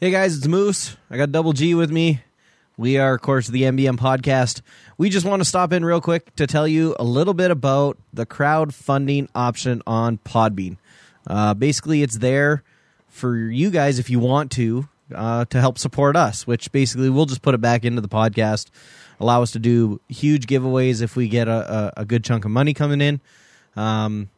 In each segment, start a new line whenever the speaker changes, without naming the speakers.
Hey guys, it's Moose. I got Double G with me. We are, of course, the MBM podcast. We just want to stop in real quick to tell you a little bit about the crowdfunding option on Podbean. Uh, basically, it's there for you guys if you want to uh, to help support us. Which basically we'll just put it back into the podcast, allow us to do huge giveaways if we get a, a, a good chunk of money coming in, um,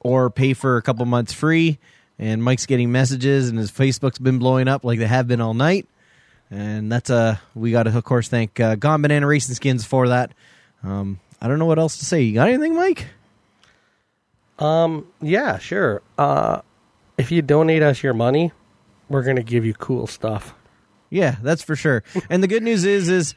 or pay for a couple months free. And Mike's getting messages, and his Facebook's been blowing up like they have been all night. And that's uh we got to of course thank uh, Gone Banana Racing Skins for that. Um, I don't know what else to say. You got anything, Mike?
Um, yeah, sure. Uh, if you donate us your money, we're gonna give you cool stuff.
Yeah, that's for sure. And the good news is, is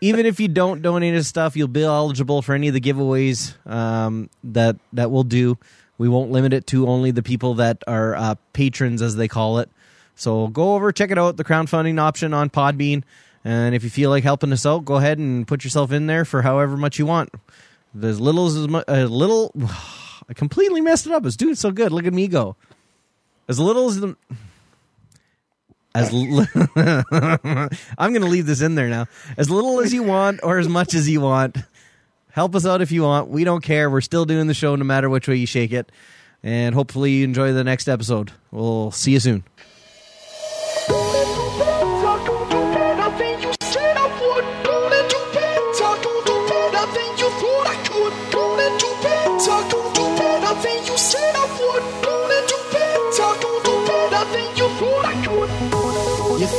even if you don't donate us stuff, you'll be eligible for any of the giveaways um, that that we'll do. We won't limit it to only the people that are uh, patrons, as they call it. So go over, check it out, the crowdfunding option on Podbean. And if you feel like helping us out, go ahead and put yourself in there for however much you want. As little as a little, I completely messed it up. It's doing so good. Look at me go. As little as the as li- I'm going to leave this in there now. As little as you want or as much as you want. Help us out if you want. We don't care. We're still doing the show no matter which way you shake it. And hopefully you enjoy the next episode. We'll see you soon.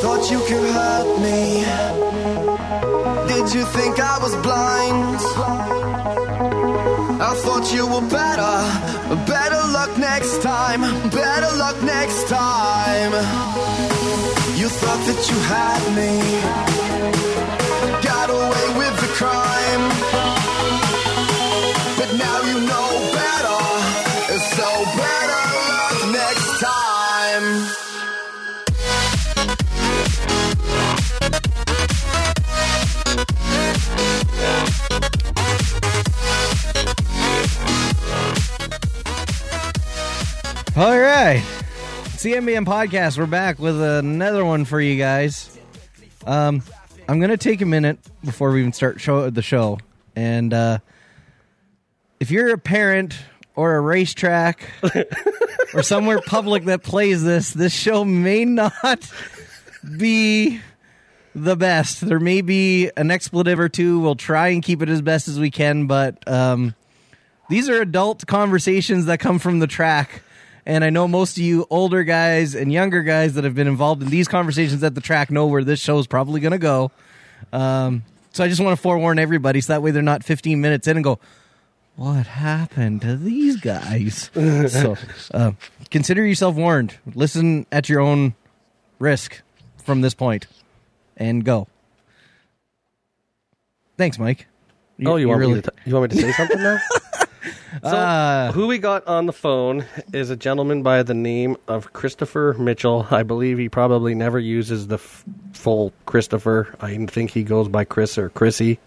Thought you could hurt me. Did you think I was blind? I thought you were better. Better luck next time. Better luck next time. You thought that you had me. Got away with the crime.
All right. It's the MBM podcast. We're back with another one for you guys. Um, I'm going to take a minute before we even start show, the show. And uh, if you're a parent or a racetrack or somewhere public that plays this, this show may not be the best. There may be an expletive or two. We'll try and keep it as best as we can, but um, these are adult conversations that come from the track. And I know most of you older guys and younger guys that have been involved in these conversations at the track know where this show is probably going to go. Um, so I just want to forewarn everybody so that way they're not 15 minutes in and go, what happened to these guys? so uh, consider yourself warned. Listen at your own risk from this point and go. Thanks, Mike.
oh, you want
really
me to t- you want me to say something now? so,
Uh,
who we got on the phone is a gentleman by the name of Christopher Mitchell. I believe he probably never uses the f- full Christopher. I think he goes by Chris or Chrissy.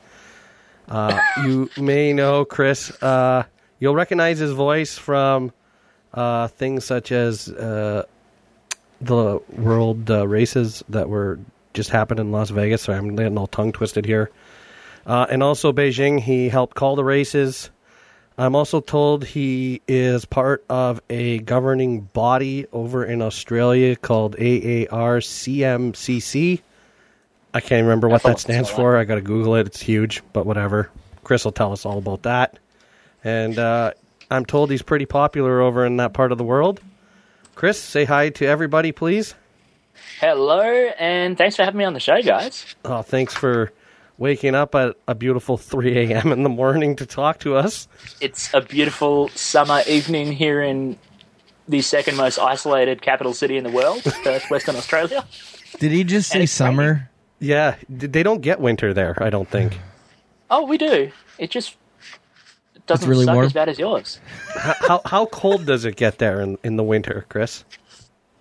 Uh, you may know Chris. Uh, you'll recognize his voice from uh, things such as uh, the world uh, races that were just happened in Las Vegas. Sorry, I'm getting all tongue twisted here. Uh, and also Beijing, he helped call the races. I'm also told he is part of a governing body over in Australia called AARCMCC. I can't remember what that stands for. I got to Google it. It's huge, but whatever. Chris will tell us all about that. And uh, I'm told he's pretty popular over in that part of the world. Chris, say hi to everybody, please.
Hello, and thanks for having me on the show, guys.
Oh, thanks for waking up at a beautiful 3 a.m. in the morning to talk to us.
It's a beautiful summer evening here in the second most isolated capital city in the world, Perth, Western Australia.
Did he just say
it's
summer?
Yeah, they don't get winter there, I don't think.
Oh, we do. It just doesn't
really
suck
warm?
as bad as yours.
how how cold does it get there in, in the winter, Chris?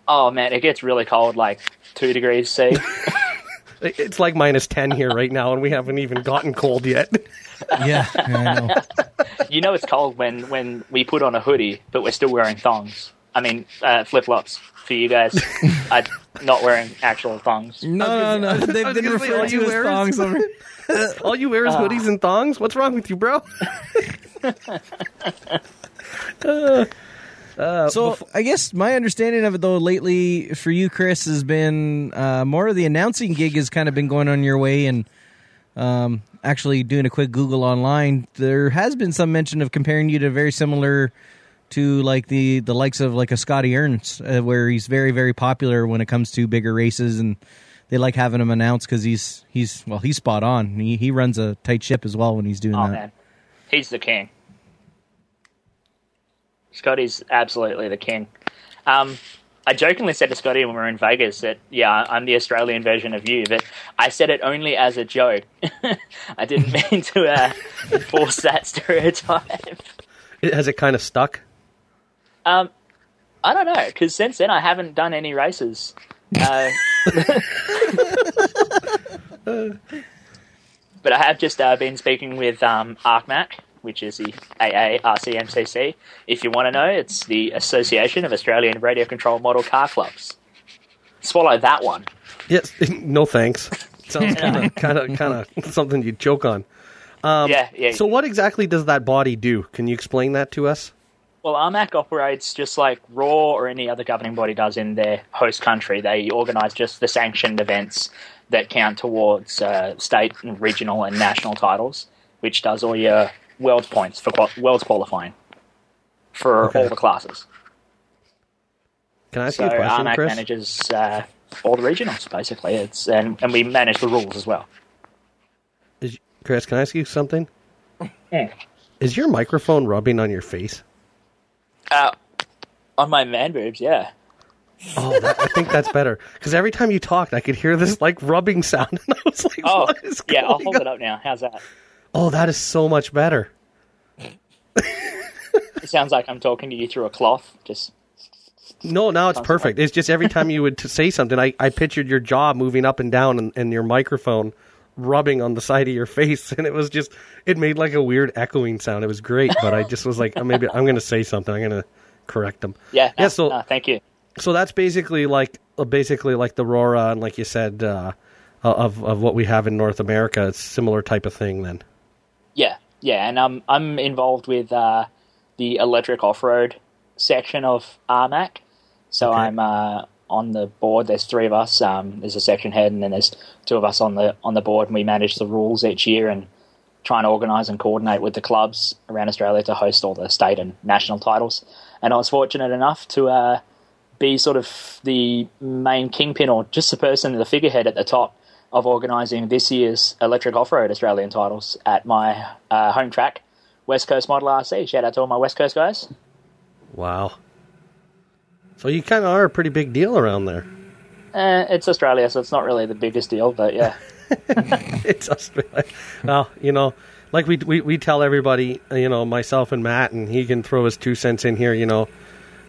Oh man, it gets really cold, like two degrees C.
It's like minus 10 here right now, and we haven't even gotten cold yet.
Yeah, yeah, I know.
you know it's cold when when we put on a hoodie, but we're still wearing thongs. I mean, uh, flip flops for you guys. I not wearing actual thongs.
No, no, no.
I
They've
gonna
been
say, you
to as thongs. over-
All you wear is
Ah.
hoodies and thongs. What's wrong with you, bro?
So I guess my understanding of it though lately for you, Chris, has been uh, more of the announcing gig has kind of been going on your way, and um, actually doing a quick Google online, there has been some mention of comparing you to very similar to like the the likes of like a Scotty Ernst, uh, where he's very very popular when it comes to bigger races, and they like having him announce because he's he's well he's spot on. He he runs a tight ship as well when he's doing
Oh
that.
man, he's the king. Scotty's absolutely the king. Um, I jokingly said to Scotty when we were in Vegas that yeah, I'm the Australian version of you, but I said it only as a joke. I didn't mean to uh, enforce that stereotype.
It- Has it kind of stuck?
Um, I don't know because since then I haven't done any races. Uh, but I have just uh, been speaking with um, ARCMAC, which is the AARCMCC. If you want to know, it's the Association of Australian Radio Control Model Car Clubs. Swallow that one.
Yes. No thanks. Sounds kind of kind of kind of something you joke on.
yeah, yeah.
Um, So what exactly does that body do? Can you explain that to us?
Well, RMAC operates just like Roar or any other governing body does in their host country. They organise just the sanctioned events that count towards uh, state, and regional, and national titles, which does all your world points for qual- world's qualifying for
Okay.
all the classes.
Can I ask
So
you a question,
RMAC
Chris?
manages uh, all the regionals basically. It's and, and we manage the rules as well.
Is, Chris, can I ask you something?
Yeah.
Is your microphone rubbing on your face?
Uh, on my man boobs, yeah.
Oh, that, I think that's better because every time you talked, I could hear this like rubbing sound, and I was like,
Oh,
"What is
yeah. I'll hold
on?"
it up now. How's that?
Oh, that is so much better.
It sounds like I'm talking to you through a cloth. Just
No, now it's perfect. It's just every time you would t- say something, I, I pictured your jaw moving up and down and, and your microphone rubbing on the side of your face, and it was just it made like a weird echoing sound. It was great, but I just was like, oh, maybe I'm going to say something. I'm going to correct them.
yeah.
Yeah, so-
no, thank you.
So that's basically like uh, basically like the Rora and like you said uh, of of what we have in North America. It's similar type of thing then.
Yeah, yeah, and um, I'm involved with uh, the electric off-road section of RMAC. So
Okay.
I'm uh, on the board. There's three of us. Um, there's a section head, and then there's two of us on the on the board, and we manage the rules each year and try and organise and coordinate with the clubs around Australia to host all the state and national titles. And I was fortunate enough to uh, be sort of the main kingpin or just the person, the figurehead at the top of organising this year's electric off-road Australian titles at my uh, home track, West Coast Model RC. Shout out to all my West Coast guys.
Wow. So you kind of are a pretty big deal around there.
Uh, it's Australia, so it's not really the biggest deal, but yeah.
it's Australia. Well, you know, like we, we we tell everybody, you know, myself and Matt, and he can throw his two cents in here. You know,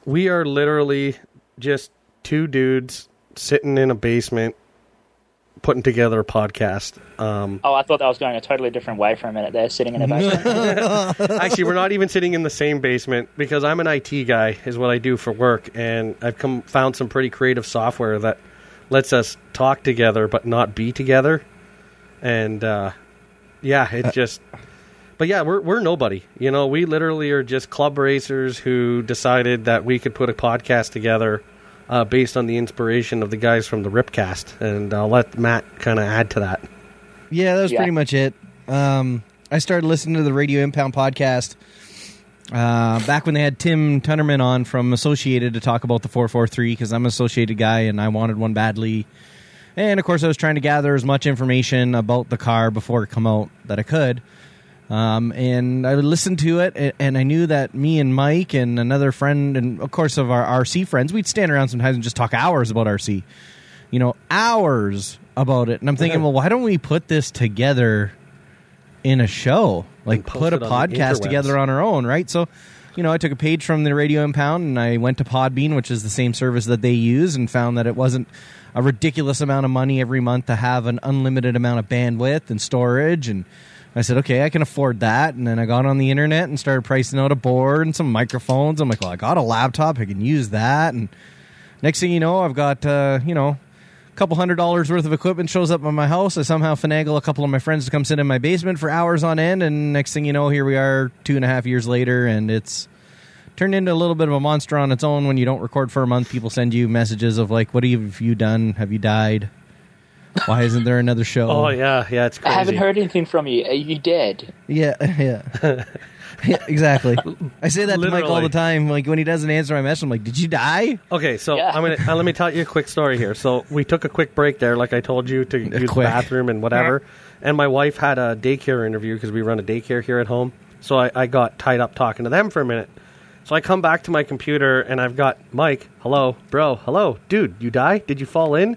we are literally just two dudes sitting in a basement putting together a podcast. Um,
Oh, I thought that was going a totally different way for a minute there, sitting in a basement.
actually, we're not even sitting in the same basement because I'm an IT guy, is what I do for work, and I've come found some pretty creative software that lets us talk together but not be together. And uh, yeah, it just. But yeah, we're we're nobody. You know, we literally are just club racers who decided that we could put a podcast together uh, based on the inspiration of the guys from the Ripcast, and I'll let Matt kind of add to that.
Yeah, that was
Yeah.
pretty much it. Um, I started listening to the Radio Impound podcast uh, back when they had Tim Tunnerman on from Associated to talk about the 443 because I'm an Associated guy and I wanted one badly. And of course, I was trying to gather as much information about the car before it come out that I could. Um, and I listened to it, and I knew that me and Mike and another friend, and of course of our RC friends, we'd stand around sometimes and just talk hours about RC. You know, hours about it. And I'm thinking, well, why don't we put this together in a show? Like put a
it on the
podcast together on our own, right? So, you know, I took a page from the Radio Impound and I went to Podbean, which is the same service that they use, and found that it wasn't a ridiculous amount of money every month to have an unlimited amount of bandwidth and storage. And I said, okay, I can afford that. And then I got on the internet and started pricing out a board and some microphones. I'm like, well, I got a laptop, I can use that. And next thing you know, I've got uh, you know a couple hundred dollars worth of equipment shows up at my house. I somehow finagle a couple of my friends to come sit in my basement for hours on end, and next thing you know, here we are two and a half years later, and it's turned into a little bit of a monster on its own. When you don't record for a month, people send you messages of like, "What have you done? Have you died? Why isn't there another show?"
Oh yeah, yeah, it's Crazy.
I haven't heard anything from you. Are you dead?
Yeah, yeah. yeah exactly. I say that to Mike all the time. Like when he doesn't answer my message, I'm like, "Did you die?"
Okay, so
Yeah.
I'm gonna uh, let me tell you a quick story here. So we took a quick break there, like I told you, to use the bathroom and whatever. And my wife had a daycare interview because we run a daycare here at home. So I, I got tied up talking to them for a minute. So I come back to my computer and I've got Mike, hello, bro, hello, dude, you die? Did you fall in?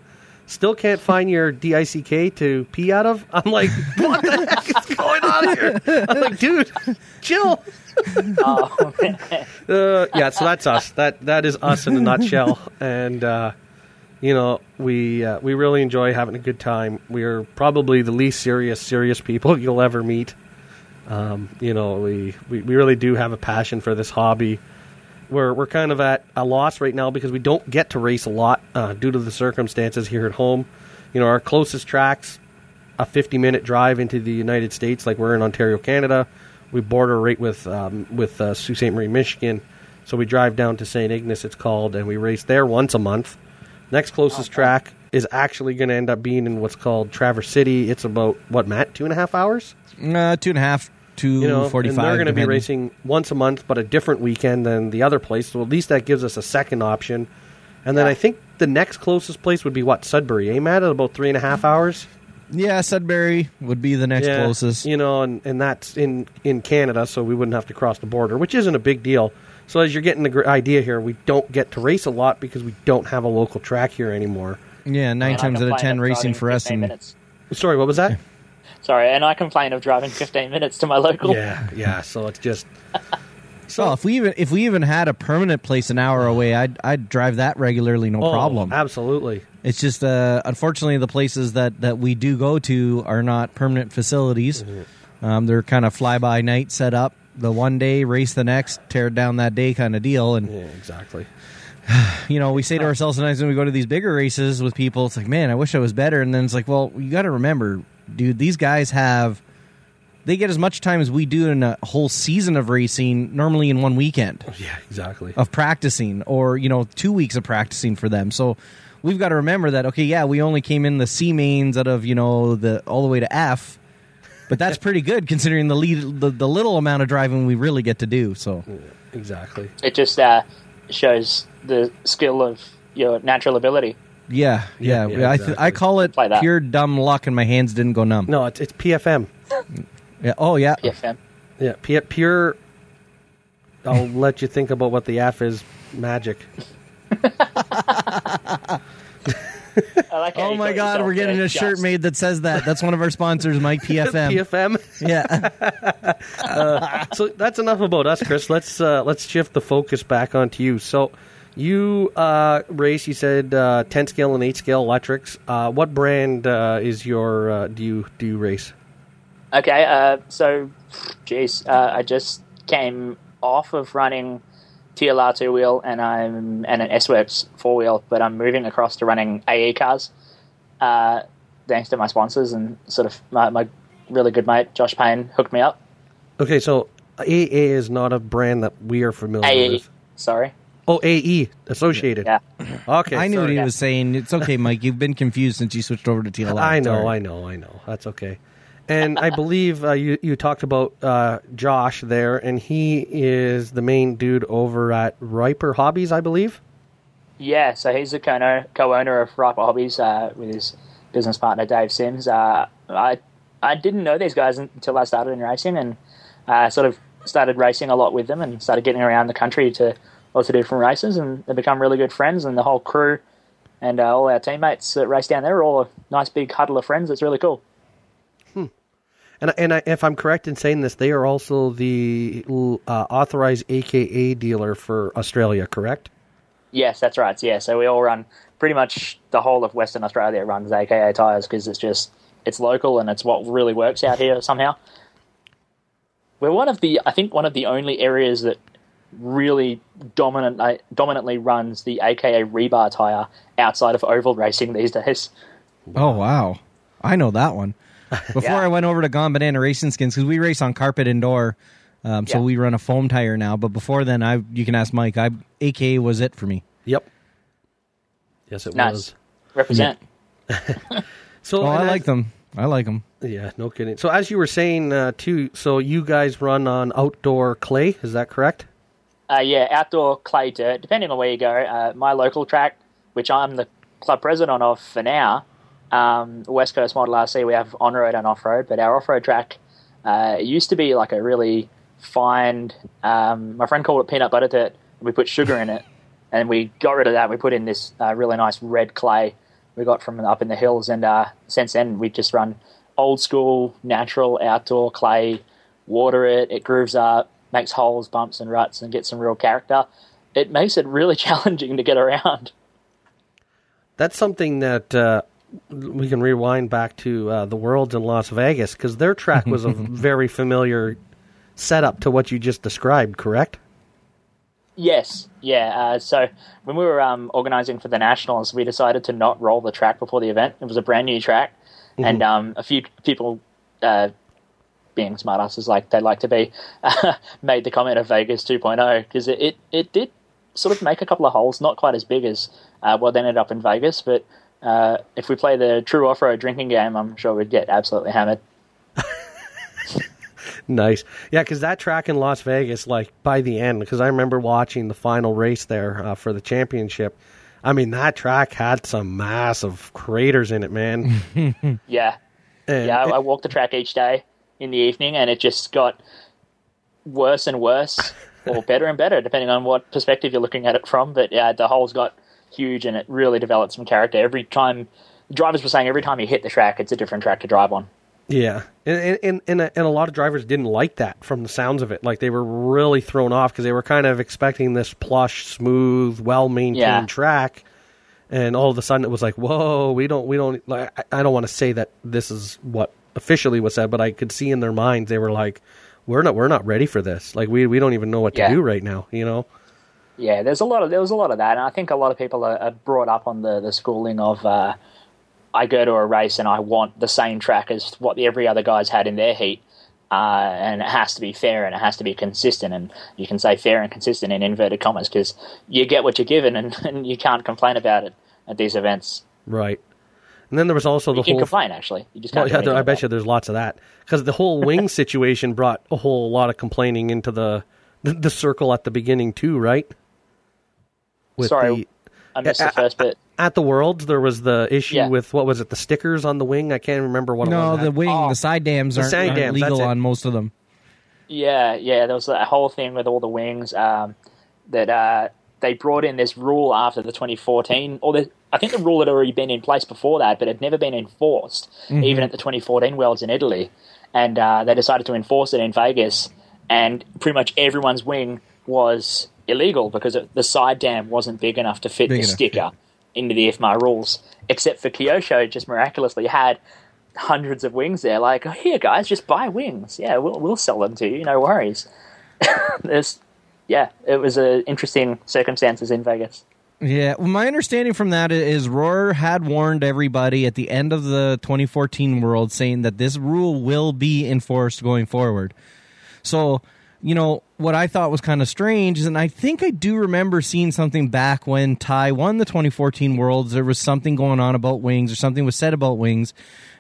Still can't find your DICK to pee out of? I'm like, what the heck is going on here? I'm like, dude, chill.
Oh,
Uh, yeah, so that's us. That that is us in a nutshell. And uh, you know, we uh, we really enjoy having a good time. We're probably the least serious serious people you'll ever meet. Um, you know, we, we, we really do have a passion for this hobby. We're we're kind of at a loss right now because we don't get to race a lot uh, due to the circumstances here at home. You know, our closest tracks a 50 minute drive into the United States, like we're in Ontario, Canada. We border right with um, with uh, Sault Ste. Marie, Michigan. So we drive down to St. Ignace, it's called, and we race there once a month. Next closest track is actually going to end up being in what's called Traverse City. It's about what Matt two and a half hours.
Uh, two and a half to
You know,
forty-five.
and they're going to be racing once a month, but a different weekend than the other place. So at least that gives us a second option. And then
Yeah.
I think the next closest place would be what Sudbury, eh, Matt? At about three and a half hours.
Yeah, Sudbury would be the next
Yeah,
closest.
You know, and, and that's in, in Canada, so we wouldn't have to cross the border, which isn't a big deal. So as you're getting the gr- idea here, we don't get to race a lot because we don't have a local track here anymore.
Yeah, nine
and
times out of ten racing for us.
15
And,
minutes.
Sorry, what was that?
Sorry, and I complain of driving 15 minutes to my local.
yeah, yeah. So it's just
so if we even if we even had a permanent place an hour away, I'd I'd drive that regularly, no
oh,
problem.
Absolutely.
It's just uh, unfortunately the places that that we do go to are not permanent facilities.
Mm-hmm.
Um, they're kind of fly by night set up. The one day race the next, tear it down that day kind of deal. And
Yeah, exactly.
you know, we say to ourselves sometimes when we go to these bigger races with people, it's like, man, I wish I was better. And then it's like, well, you got to remember, dude, these guys have, they get as much time as we do in a whole season of racing, normally in one weekend
Yeah, exactly.
of practicing or, you know, two weeks of practicing for them. So we've got to remember that, okay, yeah, we only came in the C mains out of, you know, the all the way to F. But that's pretty good considering the, lead, the the little amount of driving we really get to do. So
exactly.
It just uh, shows the skill of your natural ability.
Yeah, yeah.
Yeah, yeah,
I, th- I call it
Play that.
pure dumb luck, and my hands didn't go numb.
No, it's, it's PFM.
Yeah. Oh, yeah.
PFM.
Yeah, P- pure. I'll let you think about what the F is. Magic.
I like
Oh my God, we're getting
there,
a shirt made that says that. That's one of our sponsors, Mike PFM.
PFM.
yeah.
so that's enough about us, Chris. Let's uh, let's shift the focus back onto you. So you uh, race. You said uh, ten scale and eight scale electrics. Uh, what brand uh, is your uh, do you do you race?
Okay, uh, so, geez, uh, I just came off of running TLR two wheel and I'm and an S Works four wheel, but I'm moving across to running AE cars, uh, thanks to my sponsors and sort of my, my really good mate Josh Payne hooked me up.
Okay, so AA is not a brand that we are familiar
AE,
with.
sorry,
Oh, AE associated.
yeah,
Okay,
I knew what he was saying. It's okay, Mike. You've been confused since you switched over to TLR.
I know,
Sorry.
I know, I know. That's okay. And I believe uh, you you talked about uh, Josh there, and he is the main dude over at Riper Hobbies, I believe.
yeah. So he's the co- co-owner of Riper Hobbies uh, with his business partner Dave Sims. Uh, I I didn't know these guys until I started in racing and uh, sort of started racing a lot with them and started getting around the country to lots of different races and they've become really good friends and the whole crew and uh, all our teammates that race down there are all a nice big huddle of friends. It's really cool.
And and I, if I'm correct in saying this, they are also the uh, authorized AKA dealer for Australia, correct?
Yes, that's right. Yeah, so we all run pretty much the whole of Western Australia runs AKA tires because it's just it's local and it's what really works out here somehow. We're one of the I think one of the only areas that really dominant, uh, dominantly runs the AKA rebar tire outside of oval racing these days.
Oh wow, I know that one. Before
Yeah.
I went over to Gone Banana Racing Skins because we race on carpet indoor, um, so
Yeah.
we run a foam tire now. But before then, I you can ask Mike. I AKA was it for me.
Yep. Yes, it
Nice.
was.
Represent.
So
Oh, I like
as-
them. I like them.
Yeah, no kidding. So as you were saying uh, too, so you guys run on outdoor clay, is that correct?
Uh, yeah, outdoor clay dirt, depending on where you go. Uh, my local track, which I'm the club president of for now, um, West Coast Model RC, we have on road and off road, but our off road track uh, used to be like a really fine, um, my friend called it peanut butter dirt. We put sugar in it, and we got rid of that. We put in this uh, really nice red clay we got from up in the hills, and uh, since then we just run old school, natural, outdoor clay, water it, it grooves up, makes holes, bumps, and ruts, and gets some real character. It makes it really challenging to get around.
That's something that uh, we can rewind back to uh, the Worlds in Las Vegas because their track was a very familiar setup to what you just described, correct?
Yes, yeah. Uh, so when we were um, organising for the nationals, we decided to not roll the track before the event. It was a brand new track, and um, a few people, uh, being smartasses like they like to be, made the comment of Vegas 2.0 because it, it it did sort of make a couple of holes, not quite as big as uh, what ended up in Vegas, but. Uh, if we play the true off-road drinking game, I'm sure we'd get absolutely hammered.
Nice. Yeah, because that track in Las Vegas, like by the end, because I remember watching the final race there uh, for the championship. I mean, that track had some massive craters in it, man.
Yeah,
And
Yeah, I, I walked the track each day in the evening, and it just got worse and worse, or better and better, depending on what perspective you're looking at it from. But yeah, the holes got huge, and it really developed some character. Every time, drivers were saying every time you hit the track, it's a different track to drive on.
Yeah, and and and a, and a lot of drivers didn't like that from the sounds of it. Like they were really thrown off because they were kind of expecting this plush, smooth, well maintained
Yeah.
track, and all of a sudden it was like, whoa, we don't, we don't. Like, I- I don't want to say that this is what officially was said, but I could see in their minds they were like, we're not, we're not ready for this. Like we we don't even know what to do right now. You know?
Yeah, there's a lot of there was a lot of that, and I think a lot of people are, are brought up on the the schooling of uh, I go to a race and I want the same track as what every other guy's had in their heat, uh, and it has to be fair and it has to be consistent, and you can say fair and consistent in inverted commas because you get what you're given, and, and you can't complain about it at these events.
Right. And then there was also the
You can
whole
complain actually, you just
Well,
can't.
yeah, there- I bet
about
you there's lots of that because the whole wing situation brought a whole lot of complaining into the the, the circle at the beginning too, right?
Sorry,
the.
I missed
uh,
the first bit.
at the worlds, there was the issue
Yeah.
with what was it, the stickers on the wing? I can't remember what. it was.
No,
was.
the wing,
Oh.
the side dams aren't,
side
aren't
dams,
legal on most of them.
Yeah, yeah, there was that whole thing with all the wings um, that uh, they brought in this rule after the 2014, or the, I think the rule had already been in place before that, but had never been enforced, even at the 2014 Worlds in Italy. And uh, they decided to enforce it in Vegas, and pretty much everyone's wing was illegal because it, the side dam wasn't big enough to fit
Big
the
enough,
sticker into the IFMAR rules, except for Kyosho just miraculously had hundreds of wings there. Like, oh, here, guys, just buy wings. Yeah, we'll we'll sell them to you. No worries. There's, yeah, it was uh, interesting circumstances in Vegas.
Yeah, well, my understanding from that is Roar had warned everybody at the end of the 2014 World saying that this rule will be enforced going forward. So, you know, what I thought was kind of strange is, and I think I do remember seeing something back when Ty won the 2014 Worlds. There was something going on about wings, or something was said about wings.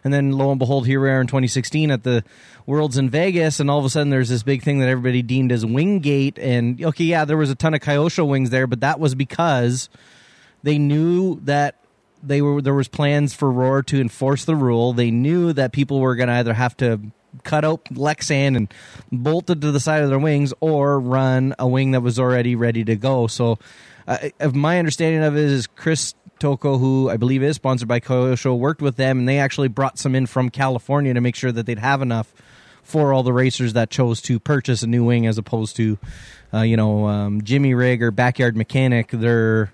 And then lo and behold, here we are in 2016 at the Worlds in Vegas, and all of a sudden there's this big thing that everybody deemed as Winggate. And okay, yeah, there was a ton of Kyosho wings there, but that was because they knew that they were there was plans for Roar to enforce the rule. They knew that people were going to either have to cut out Lexan and bolted to the side of their wings, or run a wing that was already ready to go. So, uh, my understanding of it is Chris Toko, who I believe is sponsored by Kyosho, worked with them, and they actually brought some in from California to make sure that they'd have enough for all the racers that chose to purchase a new wing, as opposed to, uh, you know, um, Jimmy Rig or Backyard Mechanic. They're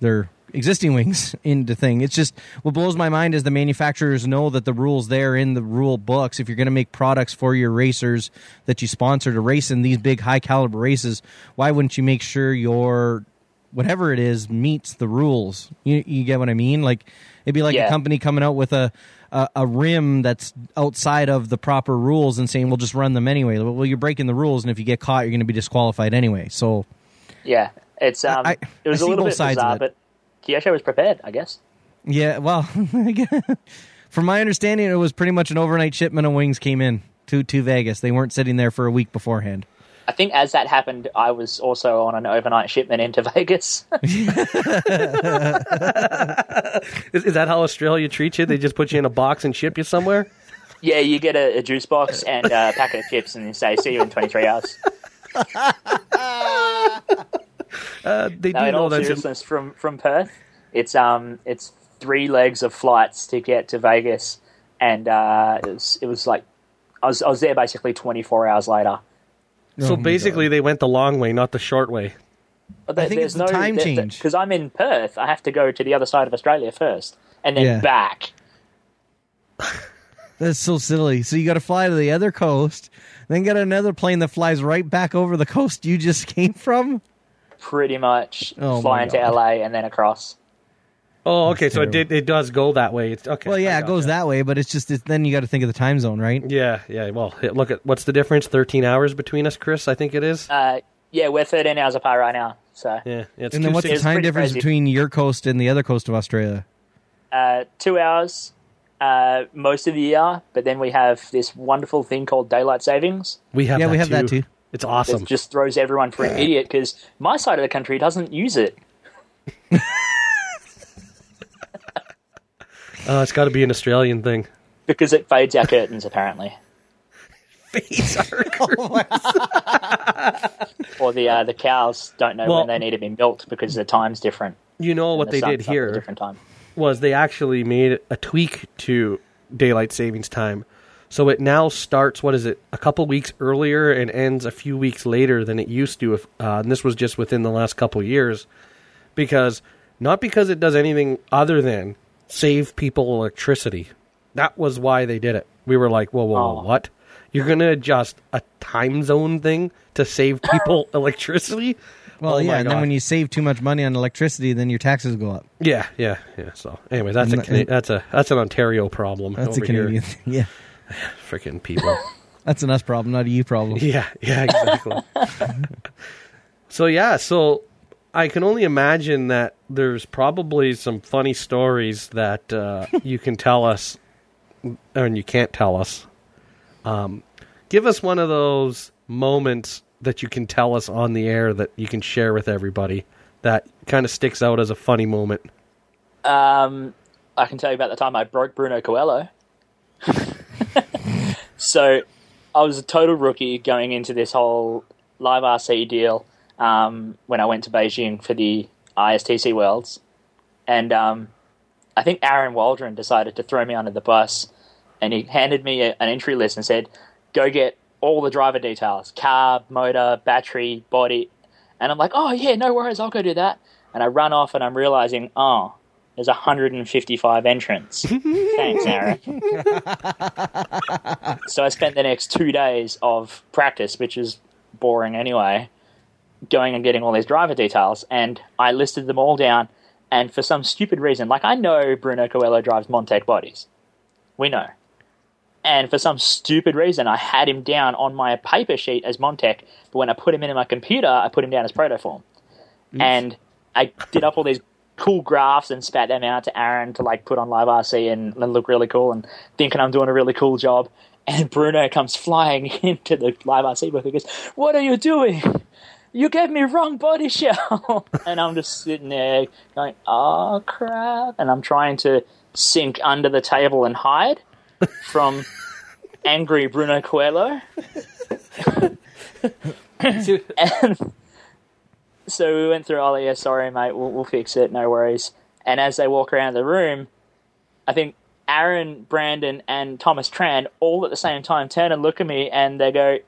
they're existing wings into thing. It's just what blows my mind is the manufacturers know that the rules there in the rule books. If you're going to make products for your racers that you sponsor to race in these big high caliber races, why wouldn't you make sure your whatever it is meets the rules? You, you get what I mean? Like it'd be like a company coming out with a, a a rim that's outside of the proper rules and saying we'll just run them anyway. Well, you're breaking the rules, and if you get caught, you're going to be disqualified anyway. So
Yeah, it's um,
I-
it was
I
a little bit bizarre,
it.
but Kyosho was prepared, I guess.
Yeah, well, from my understanding, it was pretty much an overnight shipment of wings came in to to Vegas. They weren't sitting there for a week beforehand.
I think as that happened, I was also on an overnight shipment into Vegas.
Is, is that how Australia treats you? They just put you in a box and ship you somewhere?
yeah, you get a, a juice box and a packet of chips, and you say, "See you in 23 hours."
Uh, they
No,
do
in
know
all
that's in,
seriousness, from from Perth, it's um, it's three legs of flights to get to Vegas, and uh, it was it was like I was I was there basically 24 hours later.
so basically they went the long way, not the short way.
But there-
think
there's
it's the time change.
because I'm in Perth. I have to go to the other side of Australia first, and then
Yeah.
back.
That's so silly. So you got to fly to the other coast, then get another plane that flies right back over the coast you just came from.
Pretty much
Oh
fly
my
into
God.
LA and then across.
Oh, okay. So it
terrible.
did. It does go that way. It's okay.
Well, yeah,
I
it goes
gotcha.
that way, but it's just it's, then you got to think of the time zone, right?
Yeah, yeah. Well, look at what's the difference? Thirteen hours between us, Chris. I think it is.
Uh, yeah, we're 13 hours apart right now. So
Yeah, yeah. It's
And then what's the time difference
crazy.
between your coast and the other coast of Australia?
uh, two hours uh, most of the year, but then we have this wonderful thing called daylight savings.
we have.
Yeah,
that
we have
too.
that too.
It's
That
awesome.
just throws everyone for an idiot because my side of the country doesn't use it.
Uh, it's got to be an Australian thing.
Because it fades our curtains, apparently. Fades our curtains. Or the uh, the cows don't know
Well-
when they need to be milked because the time's different.
You know what
The
they
sun's
did
up at a
here
different time.
was they actually made a tweak to daylight savings time. So it now starts. What is it? A couple weeks earlier and ends a few weeks later than it used to. If uh, and this was just within the last couple years, because not because it does anything other than save people electricity. That was why they did it. We were like, whoa, whoa, whoa,
Oh.
what? You're gonna adjust a time zone thing to save people electricity?
Well,
Oh
yeah, and then when you save too much money on electricity, then your taxes go up.
Yeah, yeah, yeah. So, anyway, that's a
And-
Cana-
and-
that's a that's an Ontario problem.
That's a Canadian thing. Yeah,
Freaking people.
that's an us problem, not a you problem.
yeah, yeah, exactly. so yeah, so I can only imagine that there's probably some funny stories that uh, you can tell us, and you can't tell us. Um, give us one of those moments that you can tell us on the air that you can share with everybody that kind of sticks out as a funny moment.
Um, I can tell you about the time I broke Bruno Coelho. So I was a total rookie going into this whole live RC deal um, when I went to Beijing for the ISTC Worlds. And um, I think Aaron Waldron decided to throw me under the bus and he handed me a, an entry list and said, go get all the driver details car, motor, battery, body. And I'm like, oh, yeah, no worries, I'll go do that. And I run off and I'm realizing, oh, there's 155 entrants. Thanks, Aaron. so I spent the next two days of practice, which is boring anyway, going and getting all these driver details. And I listed them all down. And for some stupid reason, like I know Bruno Coelho drives Montech bodies. We know. And for some stupid reason, I had him down on my paper sheet as Montech, but when I put him in my computer, I put him down as Protoform. And I did up all these cool graphs and spat them out to Aaron to like put on Live RC and, and look really cool and thinking I'm doing a really cool job. And Bruno comes flying into the Live RC booth and goes, What are you doing? You gave me wrong body shell. and I'm just sitting there going, Oh crap. And I'm trying to sink under the table and hide from angry Bruno Coelho. and so we went through, oh, yeah, sorry, mate, we'll, we'll fix it, no worries. And as they walk around the room, I think Aaron, Brandon, and Thomas Tran all at the same time turn and look at me and they go,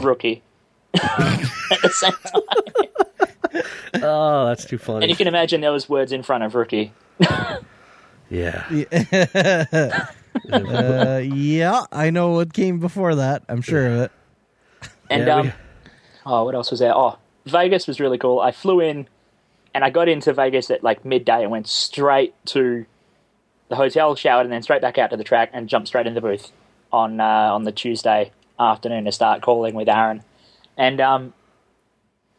rookie. at the same time.
Oh, that's too funny.
And you can imagine there was words in front of rookie.
yeah.
Uh, yeah, I know what came before that. I'm sure of it.
And
Yeah,
um,
we-
oh, what else was there? Oh, Vegas was really cool. I flew in, and I got into Vegas at like midday and went straight to the hotel, showered, and then straight back out to the track and jumped straight in the booth on uh, on the Tuesday afternoon to start calling with Aaron. And um,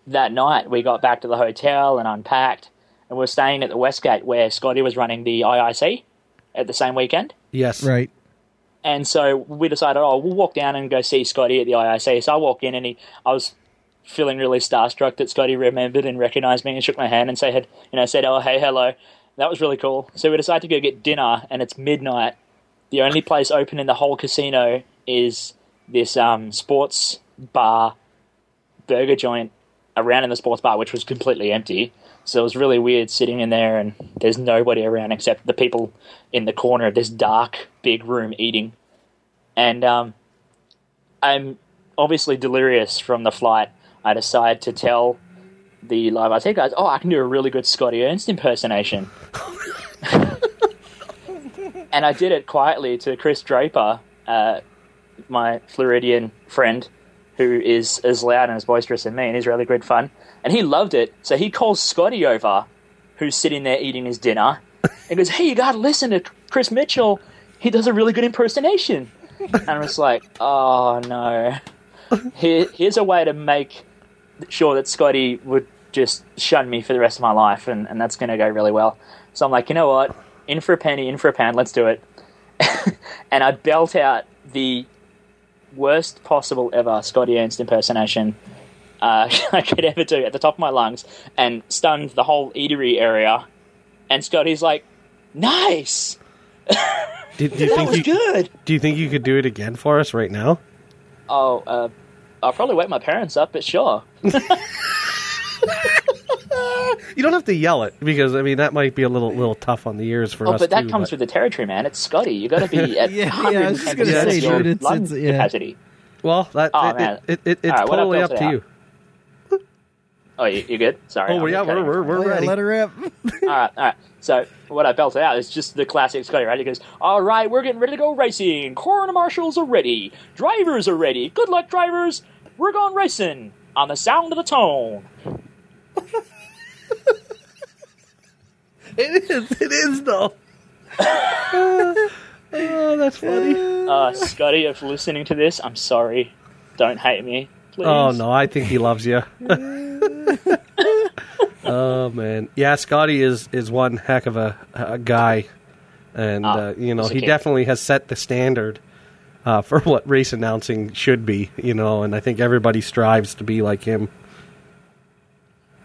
that night we got back to the hotel and unpacked, and we are staying at the Westgate where Scotty was running the IIC at the same weekend.
Yes.
Right.
And so we decided, oh, we'll walk down and go see Scotty at the IIC. So I walk in, and he, I was feeling really starstruck that Scotty remembered and recognized me and shook my hand and said, you know, said, oh, hey, hello. That was really cool. So we decided to go get dinner, and it's midnight. The only place open in the whole casino is this um, sports bar burger joint around in the sports bar, which was completely empty. So it was really weird sitting in there, and there's nobody around except the people in the corner of this dark, big room eating. And um, I'm obviously delirious from the flight. I decide to tell the live IT guys, "Oh, I can do a really good Scotty Ernst impersonation." and I did it quietly to Chris Draper, uh, my Floridian friend, who is as loud and as boisterous as me, and he's really good fun. And he loved it, so he calls Scotty over, who's sitting there eating his dinner, and goes, "Hey, you got to listen to Chris Mitchell. He does a really good impersonation." And I was like, "Oh no." Here, here's a way to make sure that Scotty would just shun me for the rest of my life, and, and that's going to go really well. So I'm like, you know what? In for a penny, in for a pound, let's do it. and I belt out the worst possible ever Scotty Ernst impersonation uh, I could ever do at the top of my lungs and stunned the whole eatery area. And Scotty's like, nice!
Do, do you
That
think
was
you,
good!
Do you think you could do it again for us right now?
Oh, uh, I'll probably wake my parents up, but sure.
You don't have to yell it because I mean that might be a little little tough on the ears for
Oh,
us.
but that
too,
comes with the territory, man. It's Scotty. You got to be at
Yeah, yeah, I was just
110%
gonna
say,
your
dude, it's-
lung
it's- yeah.
capacity.
Well, that
Oh,
it,
man.
it, it, it, it's
All right, what
totally up to
I
you.
Oh, you, you good? Sorry.
Oh,
I'm
yeah, we're, we're, we're
Oh, yeah,
ready.
let her rip.
all right, all right. So what I belted out is just the classic Scotty, right? He goes, "All right, we're getting ready to go racing. Corner marshals are ready. Drivers are ready. Good luck, drivers. We're going racing on the sound of the tone."
It is. It is though. oh, that's funny.
Uh, Scotty, if listening to this, I'm sorry. Don't hate me, please.
Oh no, I think he loves you. oh man, yeah, Scotty is is one heck of a, a guy, and
Ah,
uh, you know he
king.
definitely has set the standard uh, for what race announcing should be. You know, and I think everybody strives to be like him.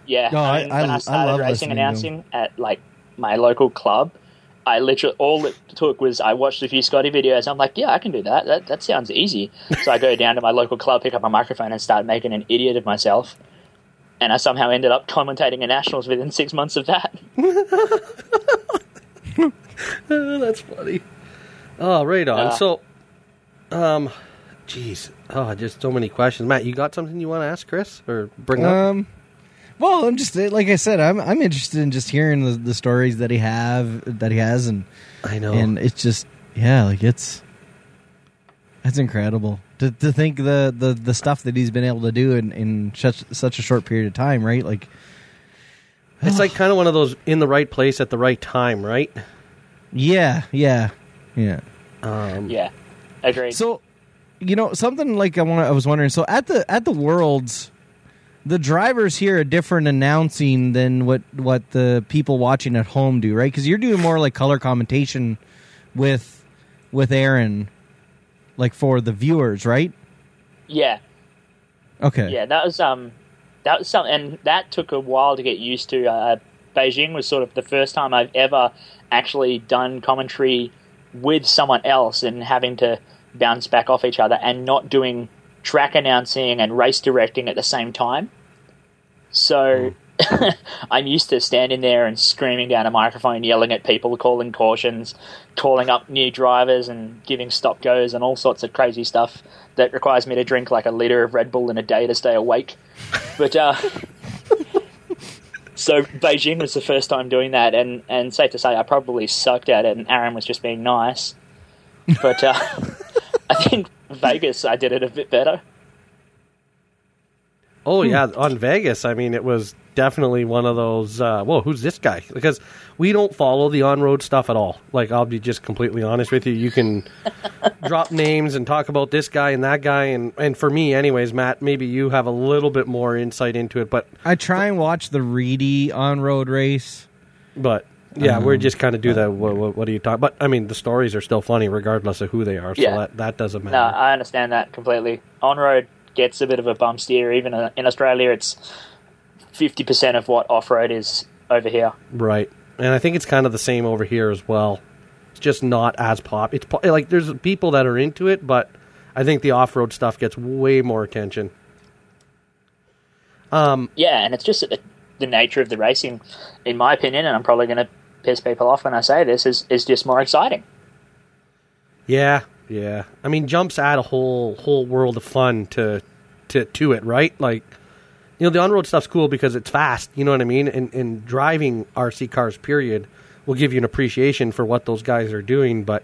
Yeah,
No,
I
I-
mean,
I-
when I
I
started
love
racing announcing at like my local club, I literally all it took was I watched a few Scotty videos. I'm like, yeah, I can do that. That that sounds easy. so I go down to my local club, pick up my microphone, and start making an idiot of myself. And I somehow ended up commentating at nationals within six months of that.
Oh, that's funny. Oh, right on.
Yeah.
So, um, jeez, oh, just so many questions. Matt, you got something you want to ask Chris or bring up?
Um, well, I'm just like I said, I'm I'm interested in just hearing the, the stories that he have that he has, and
I know.
and it's just yeah, like it's it's incredible to to think the the the stuff that he's been able to do in in such such a short period of time, right? Like
it's like kind of one of those in the right place at the right time, right?
yeah, yeah, yeah.
Um,
Yeah, agreed.
So, you know, something like I want I was wondering. So at the at the worlds, the drivers here are different announcing than what what the people watching at home do, right? Because you're doing more like color commentation with with Aaron, like for the viewers, right?
yeah,
Okay.
yeah, that was um, that was something, and that took a while to get used to. Uh, Beijing was sort of the first time I've ever actually done commentary with someone else and having to bounce back off each other and not doing track announcing and race directing at the same time. So I'm used to standing there and screaming down a microphone, yelling at people, calling cautions, calling up new drivers, and giving stop goes and all sorts of crazy stuff that requires me to drink like a liter of Red Bull in a day to stay awake. But uh, so Beijing was the first time doing that, and, and safe to say, I probably sucked at it, and Aaron was just being nice. But uh, I think Vegas, I did it a bit better.
Oh yeah, on Vegas. I mean, it was definitely one of those. Uh, whoa, who's this guy? Because we don't follow the on-road stuff at all. Like, I'll be just completely honest with you. You can drop names and talk about this guy and that guy, and and for me, anyways, Matt, maybe you have a little bit more insight into it, but
I try and watch the Reedy on road race.
but yeah,
Um,
we're just kind of do that. What, what, what are you talking? But I mean, the stories are still funny regardless of who they are. So
Yeah.
that that doesn't matter.
No, I understand that completely. On road gets a bit of a bump steer. Even uh, in Australia, it's fifty percent of what off road is over here.
Right. And I think it's kind of the same over here as well. It's just not as pop. It's like there's people that are into it, but I think the off-road stuff gets way more attention.
Um, yeah, and it's just the, the nature of the racing, in my opinion, and I'm probably going to piss people off when I say this, is is just more exciting.
Yeah, yeah. I mean, jumps add a whole whole world of fun to to to it, right? Like, you know, the on-road stuff's cool because it's fast. You know what I mean? And and driving RC cars, period, will give you an appreciation for what those guys are doing. But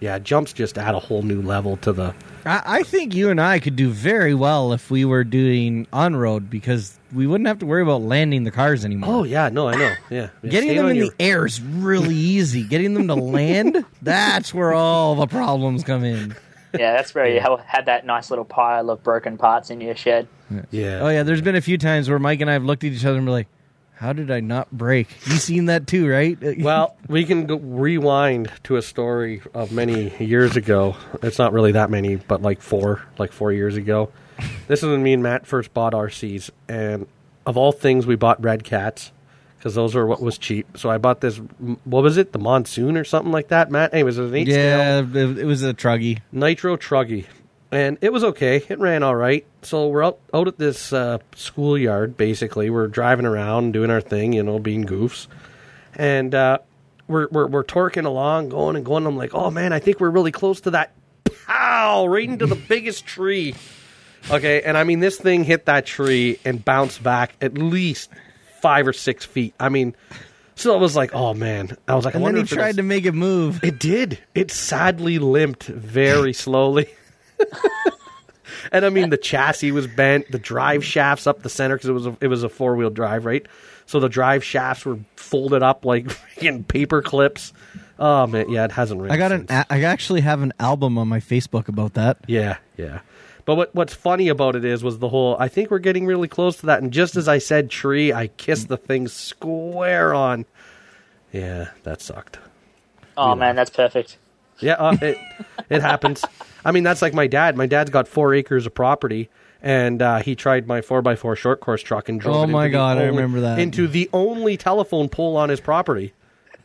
yeah, jumps just add a whole new level to the.
I, I think you and I could do very well if we were doing on road because we wouldn't have to worry about landing the cars anymore.
Oh yeah, no, I know. Yeah, Yeah,
Getting
staying
them in
your-
the air is really easy. Getting them to land, that's where all the problems come in.
Yeah, that's where you ha- had that nice little pile of broken parts in your shed.
Yeah.
Oh yeah, there's been a few times where Mike and I have looked at each other and be like, "How did I not break?" You seen that too, right?
Well, we can go rewind to a story of many years ago. It's not really that many, but like four, like four years ago. This is when me and Matt first bought RCs, and of all things, we bought Red Cats because those were what was cheap. So I bought this. What was it? The Monsoon or something like that, Matt? Hey, was it an eight scale?
yeah, it, it was a truggy.
Nitro Truggy. And it was okay. It ran all right. So we're out, out at this uh, schoolyard, basically. We're driving around, doing our thing, you know, being goofs. And uh, we're, we're, we're torquing along, going and going. I'm like, oh man, I think we're really close to that. Pow! Right into the biggest tree. Okay, and I mean, this thing hit that tree and bounced back at least five or six feet. I mean, so I was like, oh man. I was like, I
And then he tried to make it move.
it did. It sadly limped very slowly. and I mean, the chassis was bent, the drive shafts up the center because it was a, it was a four wheel drive, right? So the drive shafts were folded up like in paper clips. Oh man, yeah, it hasn't.
I got an.
since.
a- I actually have an album on my Facebook about that.
Yeah, yeah. But what what's funny about it is was the whole. I think we're getting really close to that. And just as I said, tree, I kissed the thing square on. Yeah, that sucked.
Oh man, that's perfect.
Yeah, uh, it it happens. I mean, that's like my dad. My dad's got four acres of property, and uh, he tried my four x four short course truck and drove.
Oh
it into
my
the
God, I remember that.
into the only telephone pole on his property.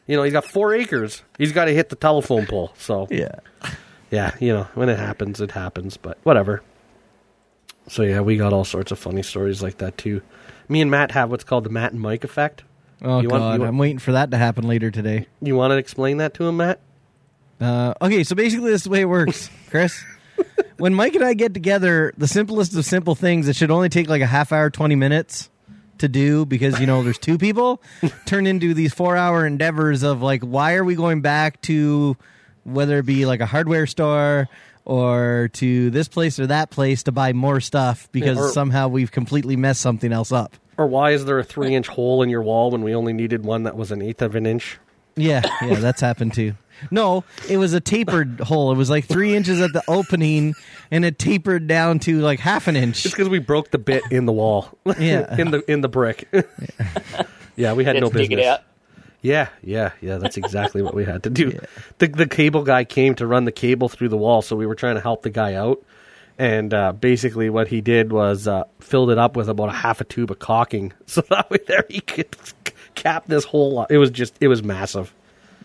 You know, he's got four acres. He's got to hit the telephone pole. So
Yeah.
yeah, you know, when it happens, it happens. But whatever. So yeah, we got all sorts of funny stories like that too. Me and Matt have what's called the Matt and Mike effect.
Oh
You want-
god,
you want-
I'm waiting for that to happen later today.
You want to explain that to him, Matt?
Uh, okay, so basically, this is the way it works, Chris. when Mike and I get together, the simplest of simple things that should only take like a half hour, 20 minutes to do because, you know, there's two people, turn into these four hour endeavors of like, why are we going back to whether it be like a hardware store or to this place or that place to buy more stuff because
or-
somehow we've completely messed something else up.
Or why is there a three inch hole in your wall when we only needed one that was an eighth of an inch?
Yeah, yeah, that's happened too. No, it was a tapered hole. It was like three inches at the opening, and it tapered down to like half an inch.
It's because we broke the bit in the wall.
Yeah.
in the in the brick. yeah, we had no
Let's dig
business.
It.
Yeah, yeah, yeah. That's exactly what we had to do. The the cable guy came to run the cable through the wall, so we were trying to help the guy out. And uh, basically, what he did was uh, filled it up with about a half a tube of caulking, so that way there he could cap this whole. Lot. It was just it was massive.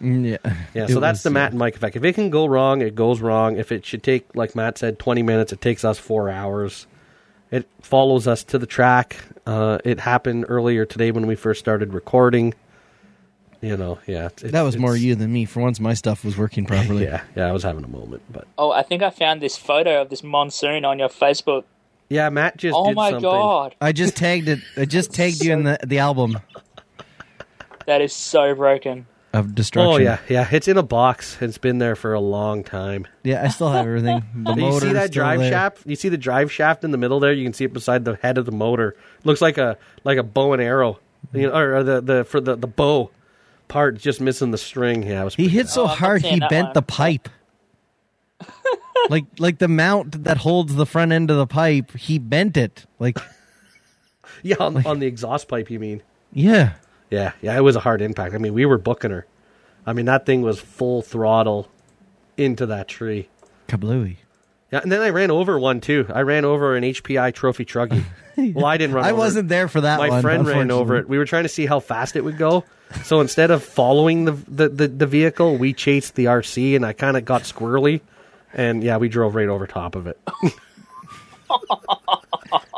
Mm, Yeah,
Yeah,
It
so that's
was,
the Matt and Mike effect. If it can go wrong, it goes wrong. If it should take, like Matt said, 20 minutes, it takes us four hours. It follows us to the track. Uh, it happened earlier today when we first started recording. You know, yeah. it's-
That was more you than me. For once, my stuff was working properly.
Yeah, yeah, I was having a moment. But
Oh, I think I found this photo of this monsoon on your Facebook.
yeah, Matt just
Oh
did
my
something.
god!
I just tagged it. I just tagged you in the the album.
That is so broken.
of destruction.
Oh yeah, yeah. It's in a box. It's been there for a long time.
yeah. I still have everything. The
you see that drive
there.
shaft? You see the drive shaft in the middle there? You can see it beside the head of the motor. Looks like a like a bow and arrow, you know, or, or the the for the the bow part just missing the string. Yeah, was
He hit so
Oh,
hard he bent
one.
the pipe. like like the mount that holds the front end of the pipe, he bent it. Like
yeah on, on the exhaust pipe. You mean?
yeah.
Yeah, yeah. It was a hard impact. I mean, we were booking her. I mean, that thing was full throttle into that tree.
Kablooey.
Yeah, and then I ran over one too. I ran over an HPI trophy truggy. well, I didn't run.
I
over
wasn't there for that
My
one.
friend ran over it. We were trying to see how fast it would go. So instead of following the the, the, the vehicle, we chased the RC, and I kind of got squirrely. And yeah, we drove right over top of it.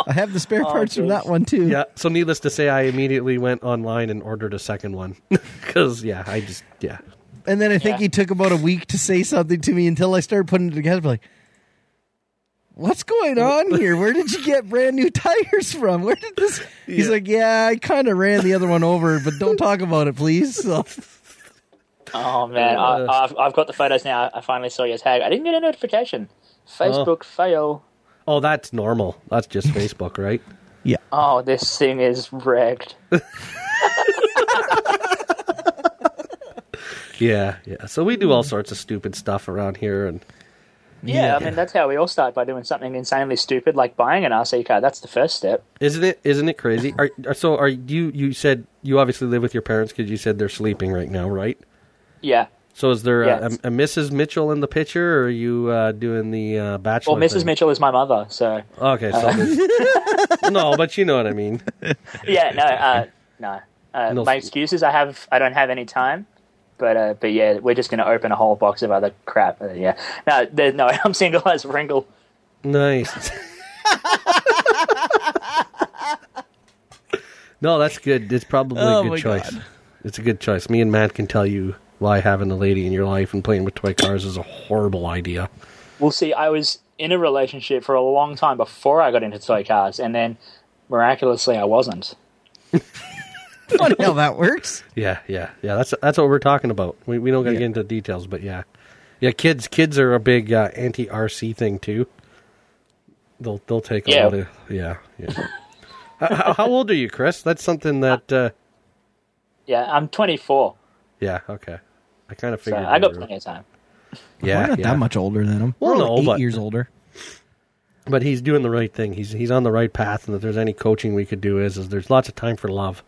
I have the spare parts from that one too.
yeah. So needless to say, I immediately went online and ordered a second one because yeah, I just yeah.
And then I think
Yeah.
he took about a week to say something to me until I started putting it together. Like, what's going on here? Where did you get brand new tires from? Where did this? He's
Yeah.
like, yeah, I kind of ran the other one over, but don't talk about it, please. So,
Oh man, I, I've I've got the photos now. I finally saw your tag. I didn't get a notification. Facebook oh. fail.
Oh, that's normal. That's just Facebook, right?
yeah,
Oh, this thing is wrecked.
Yeah, yeah. So we do all sorts of stupid stuff around here, and
Yeah, I mean that's how we all start by doing something insanely stupid like buying an RC car. That's the first step.
isn't it? Isn't it crazy? Are, are so? Are you? You said you obviously live with your parents because you said they're sleeping right now, right?
Yeah.
So is there
Yes.
a, a, Mrs. Mitchell in the picture, or are you uh, doing the uh, bachelor?
Well, Mrs.
thing?
Mitchell is my mother, so
Okay, so there's- no, but you know what I mean.
yeah, no, uh, no. Uh,
No.
my excuse is I have I don't have any time, but uh, but yeah, we're just going to open a whole box of other crap. Uh, yeah, no, there, no, I'm single as Ringle.
Nice. no, that's good. It's probably
Oh
a good choice.
God.
It's a good choice. Me and Matt can tell you why having a lady in your life and playing with toy cars is a horrible idea.
Well, see, I was in a relationship for a long time before I got into toy cars, and then miraculously I wasn't.
funny how that works.
Yeah, yeah, yeah. That's that's what we're talking about. We we don't got to
Yeah.
get into details, but yeah, yeah. Kids kids are a big uh, anti RC thing too. They'll they'll take a
Yeah.
lot of yeah yeah. how, how- how old are you, Chris? That's something that uh,
Yeah, I'm 24,
yeah okay. I kind of
so
figured.
I got plenty of time.
Yeah,
We're not
yeah.
that much older than him.
Well,
We're
no,
eight
but-
years older.
but he's doing the right thing. He's he's on the right path, and if there's any coaching we could do, is is there's lots of time for love,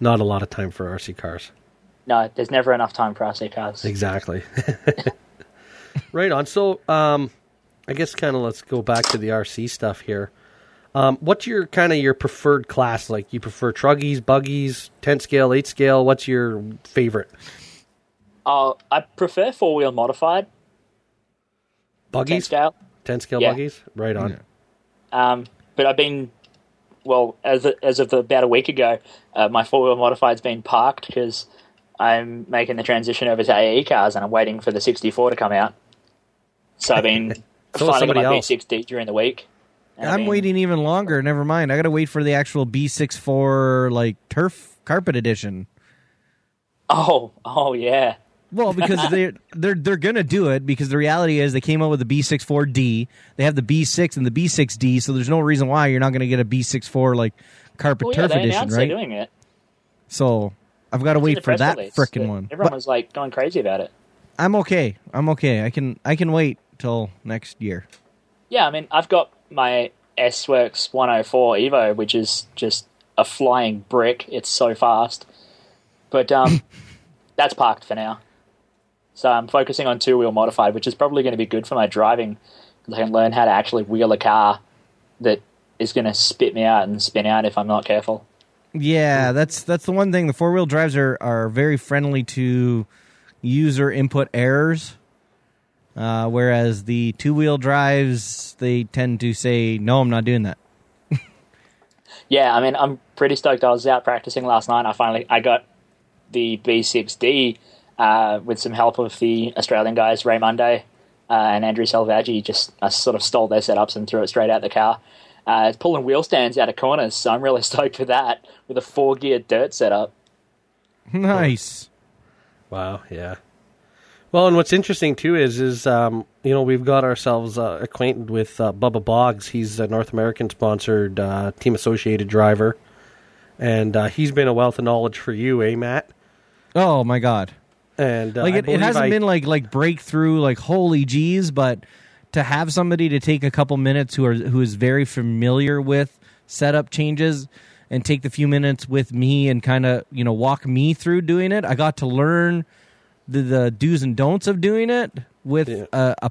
not a lot of time for RC cars.
No, there's never enough time for RC cars.
Exactly. right on. So, um, I guess kind of let's go back to the RC stuff here. Um, what's your kind of your preferred class? Like, you prefer truggies, buggies, ten scale, eight scale? What's your favorite?
Oh, I prefer four wheel modified, Buggies, 10
Buggies,
scale.
ten scale
Yeah.
buggies. Right on.
Um, but I've been, well, as as of about a week ago, uh, my four wheel modified's been parked because I'm making the transition over to AE cars and I'm waiting for the 64 to come out. So I've been
So is
my
somebody else.
B60 during the week. And I've
I'm waiting even longer. Never mind. I got to wait for the actual B64 like turf carpet edition.
Oh, oh yeah.
Well, because they're they're they're gonna do it because the reality is they came out with the B64D. They have the B6 and the B6D, so there's no reason why you're not gonna get a B64 like carpet
Well, yeah,
turf
they
edition, right?
they're doing it.
So I've got to wait for that
freaking
one.
Everyone
But
was like going crazy about it.
I'm okay. I'm okay. I can I can wait till next year.
Yeah, I mean, I've got my S-Workz 104 Evo, which is just a flying brick. It's so fast. But um, that's parked for now. So I'm focusing on two wheel modified, which is probably going to be good for my driving because I can learn how to actually wheel a car that is going to spit me out and spin out if I'm not careful.
Yeah, that's that's the one thing. The four wheel drives are are very friendly to user input errors, uh, whereas the two wheel drives they tend to say, "No, I'm not doing that."
Yeah, I mean, I'm pretty stoked. I was out practicing last night. I finally I got the B6D uh, with some help of the Australian guys, Ray Munday uh, and Andrew Salvaggi. Just I sort of stole their setups and threw it straight out the car. Uh, it's pulling wheel stands out of corners, so I'm really stoked for that with a four gear dirt setup.
Nice.
Wow, yeah. Well, and what's interesting too is is um, you know we've got ourselves uh, acquainted with uh, Bubba Boggs. He's a North American sponsored uh, team associated driver, and uh, he's been a wealth of knowledge for you, eh, Matt?
Oh my god.
And uh,
like it, it hasn't
I-
been like like breakthrough like holy geez but to have somebody to take a couple minutes who are who is very familiar with setup changes and take the few minutes with me and kind of you know walk me through doing it i got to learn the, the do's and don'ts of doing it with
Yeah.
a, a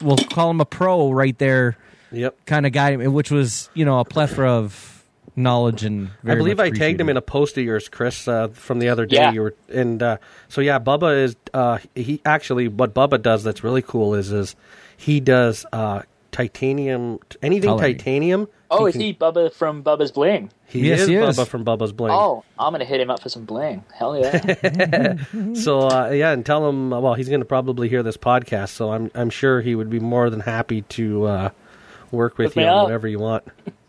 we'll call him a pro right there
Yep.
kind of guy which was you know a plethora of knowledge and
I believe
much
I tagged him in a post of yours, Chris, uh, from the other day.
Yeah.
You were, and uh, so yeah, Bubba is uh, he actually what Bubba does that's really cool is is he does uh, titanium anything
Coloring.
titanium.
Oh, is
can-
he Bubba from Bubba's Bling?
He
Yes,
is
he is.
Bubba from Bubba's Bling.
Oh, I'm gonna hit him up for some bling. Hell yeah!
So uh, yeah, and tell him. Well, he's going to probably hear this podcast, so I'm I'm sure he would be more than happy to uh, work with
Hook
you on whatever you want.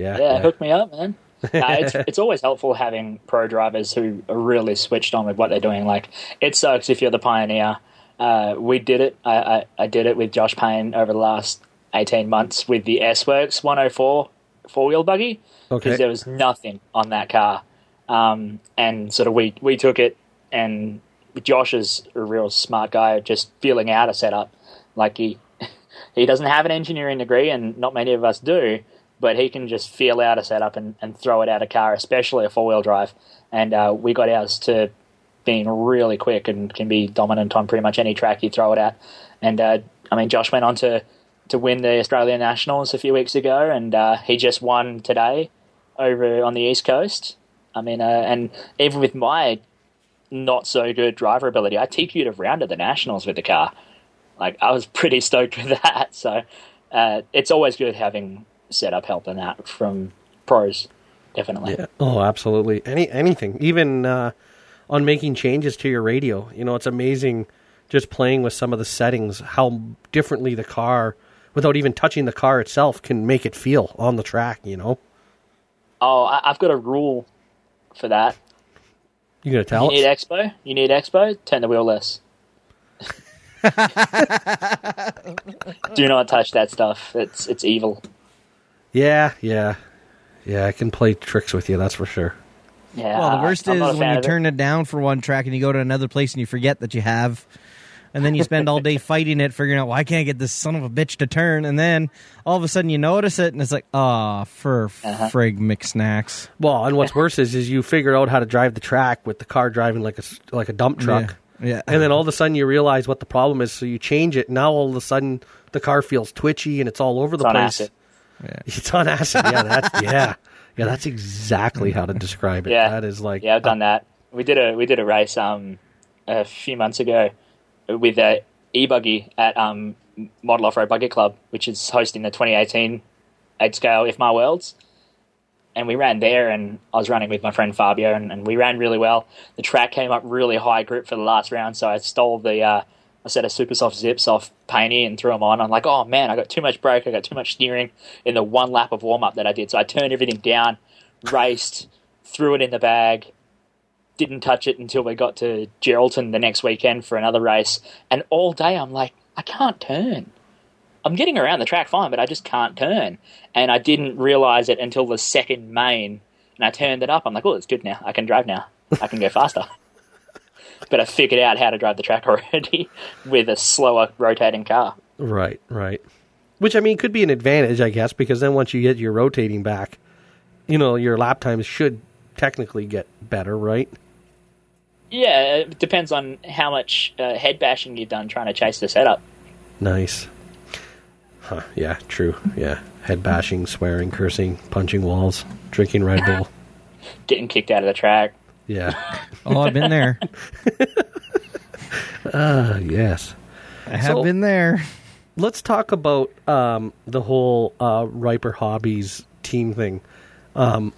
Yeah,
yeah, hook me up, man. It's it's always helpful having pro drivers who are really switched on with what they're doing. Like it sucks if you're the pioneer. Uh, we did it. I, I I did it with Josh Payne over the last eighteen months with the S-Workz 104 four wheel buggy because
Okay.
there was nothing on that car. Um, and sort of we we took it, and Josh is a real smart guy, just feeling out a setup. Like he he doesn't have an engineering degree, and not many of us do, but he can just feel out a setup and, and throw it out a car, especially a four wheel drive. And uh, we got ours to being really quick and can be dominant on pretty much any track you throw it at. And uh, I mean, Josh went on to to win the Australian Nationals a few weeks ago, and uh, he just won today over on the East Coast. I mean, uh, and even with my not so good driver ability, I TQ'd a round of the Nationals with the car. Like I was pretty stoked with that. So uh, it's always good having setup help and that from pros. Definitely.
Yeah. Oh, absolutely. Any anything, even uh, on making changes to your radio. You know, it's amazing just playing with some of the settings how differently the car, without even touching the car itself, can make it feel on the track. You know,
Oh, I, I've got a rule for that.
you gonna tell
you need
us?
expo. You need expo. Turn the wheel less. Do not touch that stuff. It's it's evil.
Yeah, yeah, yeah. I can play tricks with you. That's for sure.
Yeah.
Well, the worst
I'm
is when you
of it.
turn it down for one track and you go to another place and you forget that you have, and then you spend all day fighting it, figuring out why I can't get this son of a bitch to turn, and then all of a sudden you notice it and it's like, ah, for
Uh-huh.
frig McSnacks.
Well, and what's worse is is you figure out how to drive the track with the car driving like a s- like a dump truck.
Yeah, yeah.
And then all of a sudden you realize what the problem is, so you change it. And now all of a sudden the car feels twitchy and it's all over the
It's on
place.
Acid.
It's on acid. Yeah, that's yeah, yeah. That's exactly how to describe it.
Yeah.
that is like
Yeah, I've done that. We did a we did a race um a few months ago with a e buggy at um Model Off Road Buggy Club, which is hosting the 2018 eight scale IFMAR Worlds. And we ran there, and I was running with my friend Fabio, and, and we ran really well. The track came up really high grip for the last round, so I stole the uh, a set of super soft zips off Painey and threw them on. I'm like, oh man, I got too much brake, I got too much steering in the one lap of warm up that I did. So I turned everything down, raced, threw it in the bag, didn't touch it until we got to Geraldton the next weekend for another race. And all day I'm like, I can't turn. I'm getting around the track fine, but I just can't turn. And I didn't realize it until the second main. And I turned it up. I'm like, oh, it's good now. I can drive now. I can go faster. But I figured out how to drive the track already with a slower rotating car.
right, right. Which I mean could be an advantage, I guess, because then once you get your rotating back, you know your lap times should technically get better, right?
Yeah, it depends on how much uh, head bashing you've done trying to chase the setup.
Nice. Huh, yeah, true. Yeah. Head bashing, swearing, cursing, punching walls, drinking Red Bull.
Getting kicked out of the track.
Yeah.
Oh, I've been there.
Ah, yes.
I have
So-
been there.
Let's talk about um, the whole uh, Riper Hobbies team thing. Um,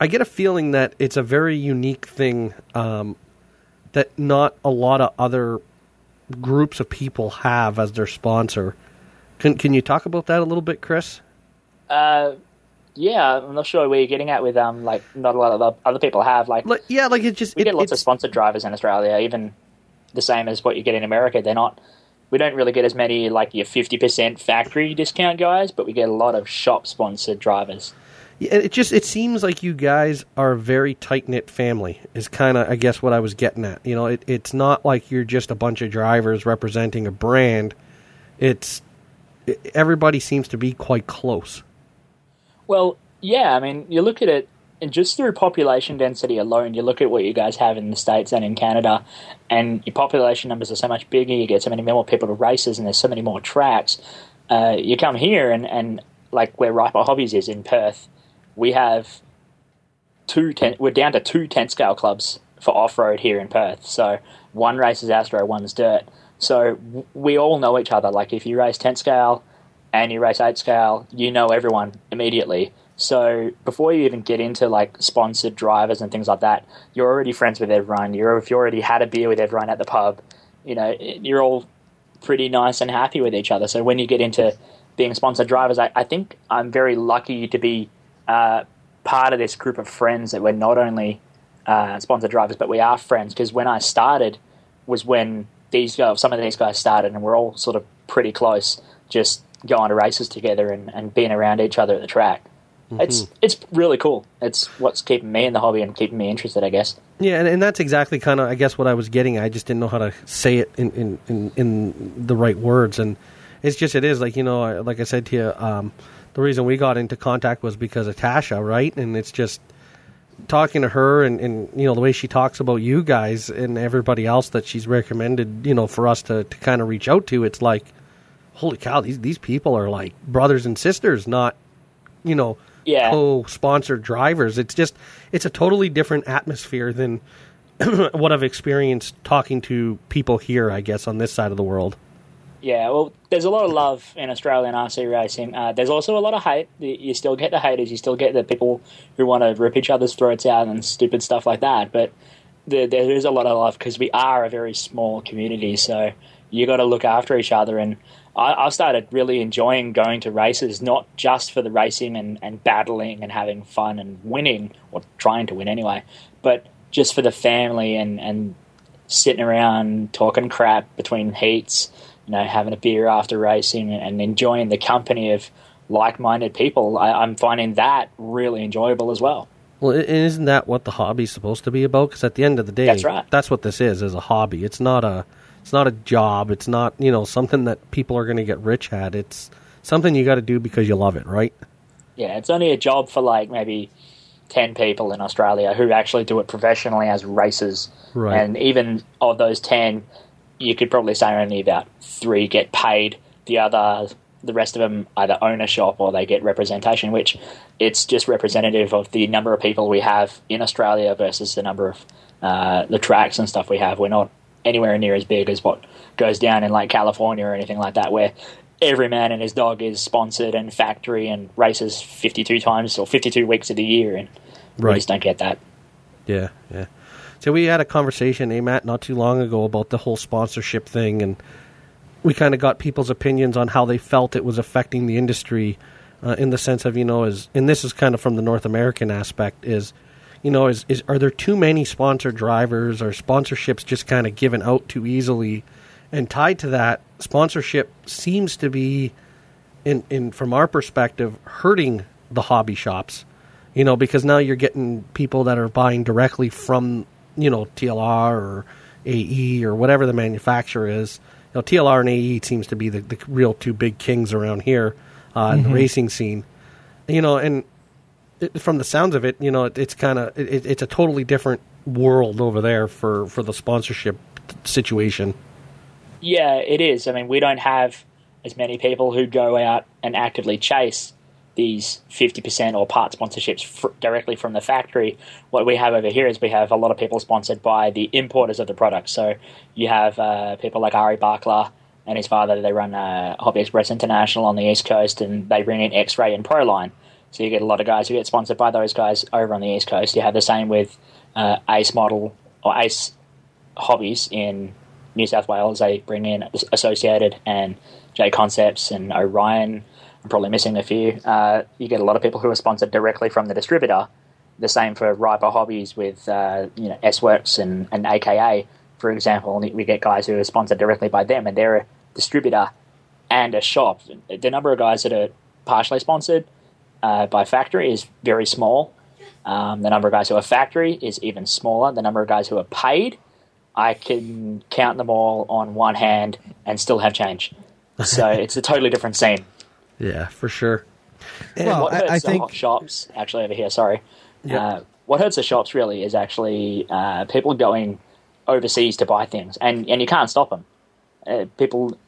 I get a feeling that it's a very unique thing um, that not a lot of other groups of people have as their sponsor. Can Can you talk about that a little bit, Chris?
Uh, yeah, I'm not sure where you're getting at with um like not a lot of the other people have like
Like, yeah, like it just
we
it,
get lots of sponsored drivers in Australia, even the same as what you get in America. They're not. We don't really get as many like your fifty percent factory discount guys, but we get a lot of shop sponsored drivers.
Yeah, it just it seems like you guys are a very tight knit family. Is kind of I guess what I was getting at. You know, it, it's not like you're just a bunch of drivers representing a brand. It's it, everybody seems to be quite close.
Well, yeah, I mean, you look at it, and just through population density alone, you look at what you guys have in the States and in Canada, and your population numbers are so much bigger, you get so many more people to races, and there's so many more tracks. Uh, you come here, and, and like where Riper Hobbies is in Perth, we have two ten, we're down to two 10 scale clubs for off road here in Perth. So one race is Astro, one's dirt. So we all know each other. Like if you race 10 scale and you race 8 scale, you know everyone immediately. So before you even get into like sponsored drivers and things like that, you're already friends with everyone. You're if you already had a beer with everyone at the pub, you know you're all pretty nice and happy with each other. So when you get into being sponsored drivers, I, I think I'm very lucky to be uh, part of this group of friends that we're not only uh, sponsored drivers, but we are friends. Because when I started, was when these guys, some of these guys started, and we're all sort of pretty close, just going to races together and, and being around each other at the track. It's it's really cool. It's what's keeping me in the hobby and keeping me interested, I guess.
Yeah, and, and that's exactly kind of I guess what I was getting. I just didn't know how to say it in in, in, in the right words, and it's just it is like you know like I said to you. Um, the reason we got into contact was because of Tasha, right? And it's just talking to her and, and you know the way she talks about you guys and everybody else that she's recommended you know for us to, to kind of reach out to it's like holy cow these these people are like brothers and sisters not you know
Yeah.
co-sponsored drivers it's just it's a totally different atmosphere than what I've experienced talking to people here I guess on this side of the world
Yeah, well, there's a lot of love in Australian RC racing. Uh, there's also a lot of hate. You still get the haters. You still get the people who want to rip each other's throats out and stupid stuff like that. But there, there is a lot of love because we are a very small community. So you got to look after each other. And I, I started really enjoying going to races, not just for the racing and, and battling and having fun and winning, or trying to win anyway, but just for the family and, and sitting around talking crap between heats, you know, having a beer after racing and enjoying the company of like-minded people. I, I'm finding that really enjoyable as well.
Well, isn't that what the hobby's supposed to be about? Because at the end of the day,
That's right.
That's what this is: is a hobby. It's not a, it's not a job. It's not you know something that people are going to get rich at. It's something you got to do because you love it, right?
Yeah, it's only a job for like maybe ten people in Australia who actually do it professionally as racers.
Right.
And even of those ten, you could probably say only about three get paid. The other, the rest of them either own a shop or they get representation, which it's just representative of the number of people we have in Australia versus the number of uh, the tracks and stuff we have. We're not anywhere near as big as what goes down in like California or anything like that, where every man and his dog is sponsored and factory and races 52 times or 52 weeks of the year, and we just don't get that.
Yeah, yeah. So we had a conversation, eh, Matt, not too long ago about the whole sponsorship thing, and we kind of got people's opinions on how they felt it was affecting the industry, uh, in the sense of you know, is and this is kind of from the North American aspect is, you know, is is are there too many sponsor drivers or sponsorships just kind of given out too easily, and tied to that, sponsorship seems to be, in in from our perspective, hurting the hobby shops you know, because now you're getting people that are buying directly from, you know, TLR or AE or whatever the manufacturer is. You know, TLR and AE seems to be the, the real two big kings around here uh, in the racing scene. You know, and it, from the sounds of it, you know, it, it's kind of it, it's a totally different world over there for for the sponsorship situation.
Yeah, it is. I mean, we don't have as many people who go out and actively chase these 50% or part sponsorships fr- directly from the factory. What we have over here is we have a lot of people sponsored by the importers of the product. So you have uh, people like Ari Barkla and his father, they run uh, Hobby Express International on the East Coast and they bring in X Ray and Proline. So you get a lot of guys who get sponsored by those guys over on the East Coast. You have the same with uh, Ace Model or Ace Hobbies in New South Wales. They bring in Associated and J Concepts and Orion I'm probably missing a few. Uh, you get a lot of people who are sponsored directly from the distributor. The same for Riper Hobbies with uh, you know S-Workz and, and AKA, for example. We get guys who are sponsored directly by them, and they're a distributor and a shop. The number of guys that are partially sponsored uh, by factory is very small. Um, the number of guys who are factory is even smaller. The number of guys who are paid, I can count them all on one hand and still have change. So it's a totally different scene.
Yeah, for sure.
Well,
what hurts
I
the
think
shops actually over here. Sorry.
Yeah.
Uh, what hurts the shops really is actually uh, people going overseas to buy things, and and you can't stop them. Uh, people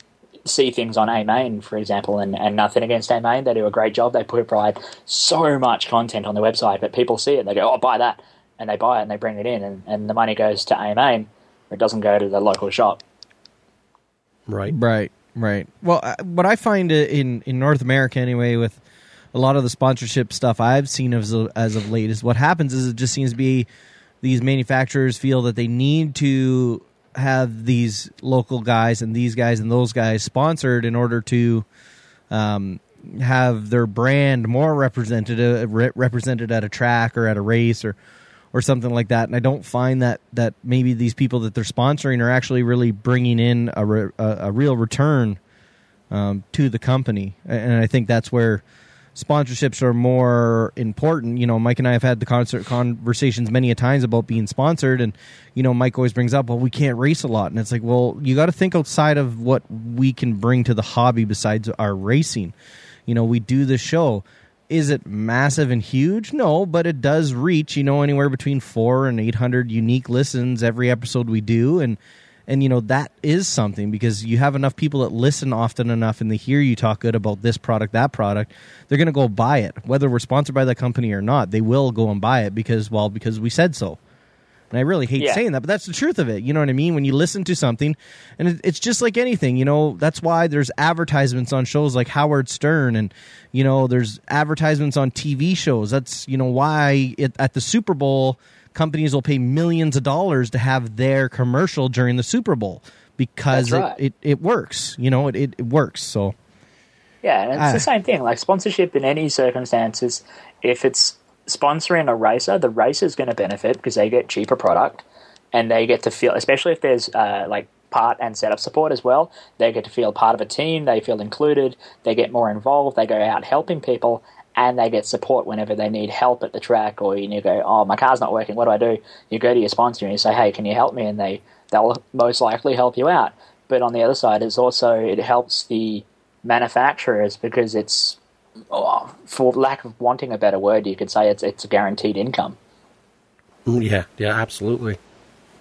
see things on A Main, for example, and, and nothing against A Main. They do a great job. They provide so much content on their website, but people see it, and they go, "Oh, buy that," and they buy it and they bring it in, and, and the money goes to A Main. It doesn't go to the local shop.
Right.
Right, right. Well, uh, what I find in in North America anyway, with a lot of the sponsorship stuff I've seen as of, as of late, is what happens is it just seems to be these manufacturers feel that they need to have these local guys and these guys and those guys sponsored in order to um, have their brand more represented re- represented at a track or at a race or or something like that. And I don't find that that maybe these people that they're sponsoring are actually really bringing in a re, a, a real return um, to the company. And I think that's where sponsorships are more important. You know, Mike and I have had the concert conversations many a times about being sponsored, and you know, Mike always brings up, "Well, we can't race a lot," and it's like, well, you got to think outside of what we can bring to the hobby besides our racing. You know, we do the show. Is it massive and huge? No, but it does reach, you know, anywhere between four and eight hundred unique listens every episode we do, and and you know that is something because you have enough people that listen often enough and they hear you talk good about this product that product they're going to go buy it. Whether we're sponsored by that company or not they will go and buy it because well because we said so. And i really hate
Yeah.
saying that but that's the truth of it. You know what i mean? When you listen to something and it's just like anything you know? That's why there's advertisements on shows like howard stern and you know there's advertisements on tv shows. That's you know why it, at the super bowl companies will pay millions of dollars to have their commercial during the Super Bowl because
right.
it, it, it works. You know, it, it, works. So
Yeah, and it's
Ah.
the same thing. Like sponsorship in any circumstances, if it's sponsoring a racer, the racer's going to benefit because they get cheaper product and they get to feel, especially if there's uh, like part and setup support as well, they get to feel part of a team, they feel included, they get more involved, they go out helping people, and they get support whenever they need help at the track or you go, oh, my car's not working, what do I do? You go to your sponsor and you say, hey, can you help me? And they, they'll most likely help you out. But on the other side is also, it helps the manufacturers because it's oh, for lack of wanting a better word, you could say it's it's a guaranteed income.
Mm, Yeah, yeah, absolutely.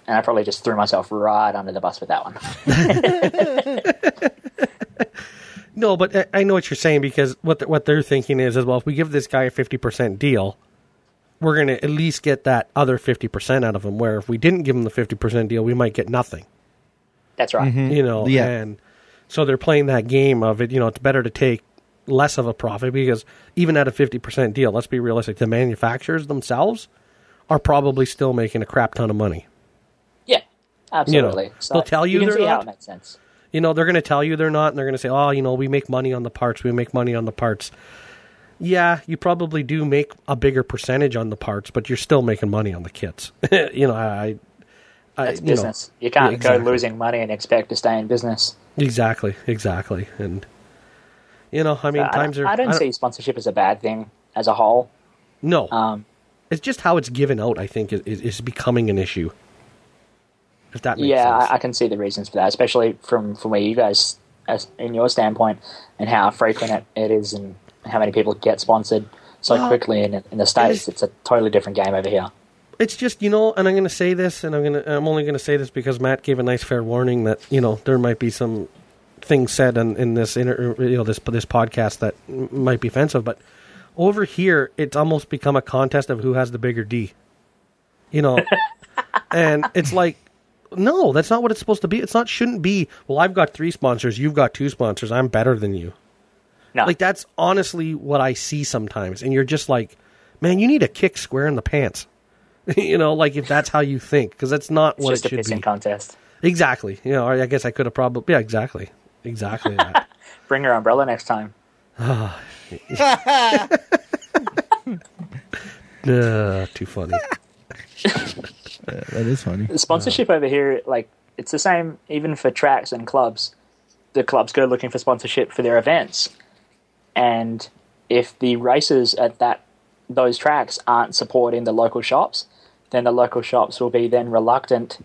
And I probably just threw myself right under the bus with that one.
No, but I- I know what you're saying because what the, what they're thinking is as well. If we give this guy a fifty percent deal, we're going to at least get that other fifty percent out of him. Where if we didn't give him the fifty percent deal, we might get nothing.
That's right. Mm-hmm.
You know,
Yeah.
and so they're playing that game of it. You know, it's better to take less of a profit because even at a fifty percent deal, let's be realistic. The manufacturers themselves are probably still making a crap ton of money.
Yeah, absolutely. so
they'll tell you
you can
they're
see how it makes sense.
You know, they're going to tell you they're not, and they're going to say, "Oh, you know, we make money on the parts. We make money on the parts." Yeah, you probably do make a bigger percentage on the parts, but you're still making money on the kits. you know, I, I
It's
you know,
business. you can't
yeah, exactly.
go losing money and expect to stay in business.
exactly, exactly, and you know, I mean,
I,
times
don't-
are.
I don't see sponsorship as a bad thing as a whole.
no.
Um,
it's just how it's given out. I think is, is becoming an issue. If that makes
yeah. I, I can see the reasons for that, especially from from where you guys, as in your standpoint, and how frequent it, it is, and how many people get sponsored so
Well,
quickly in in the states.
is-
It's a totally different game over here.
it's just you know, and I'm going to say this, and I'm going to I'm only going to say this because Matt gave a nice fair warning that you know there might be some things said in, in this inter, you know this this podcast that might be offensive, but over here it's almost become a contest of who has the bigger D. You know, and it's like. No, that's not what it's supposed to be. It's not shouldn't be. Well, I've got three sponsors. You've got two sponsors. I'm better than you.
No,
Like that's honestly what I see sometimes, and you're just like, man, you need a kick square in the pants. you know, like if that's how you think, because that's not
it's
what
just
it
a
should
pissing
be.
contest.
Exactly. You know, I guess I could have probably yeah, exactly, exactly that.
Bring your umbrella next time.
Uh, too funny.
That is funny.
The sponsorship over here, like it's the same even for tracks and clubs. The clubs go looking for sponsorship for their events, and if the races at that those tracks aren't supporting the local shops, then the local shops will be then reluctant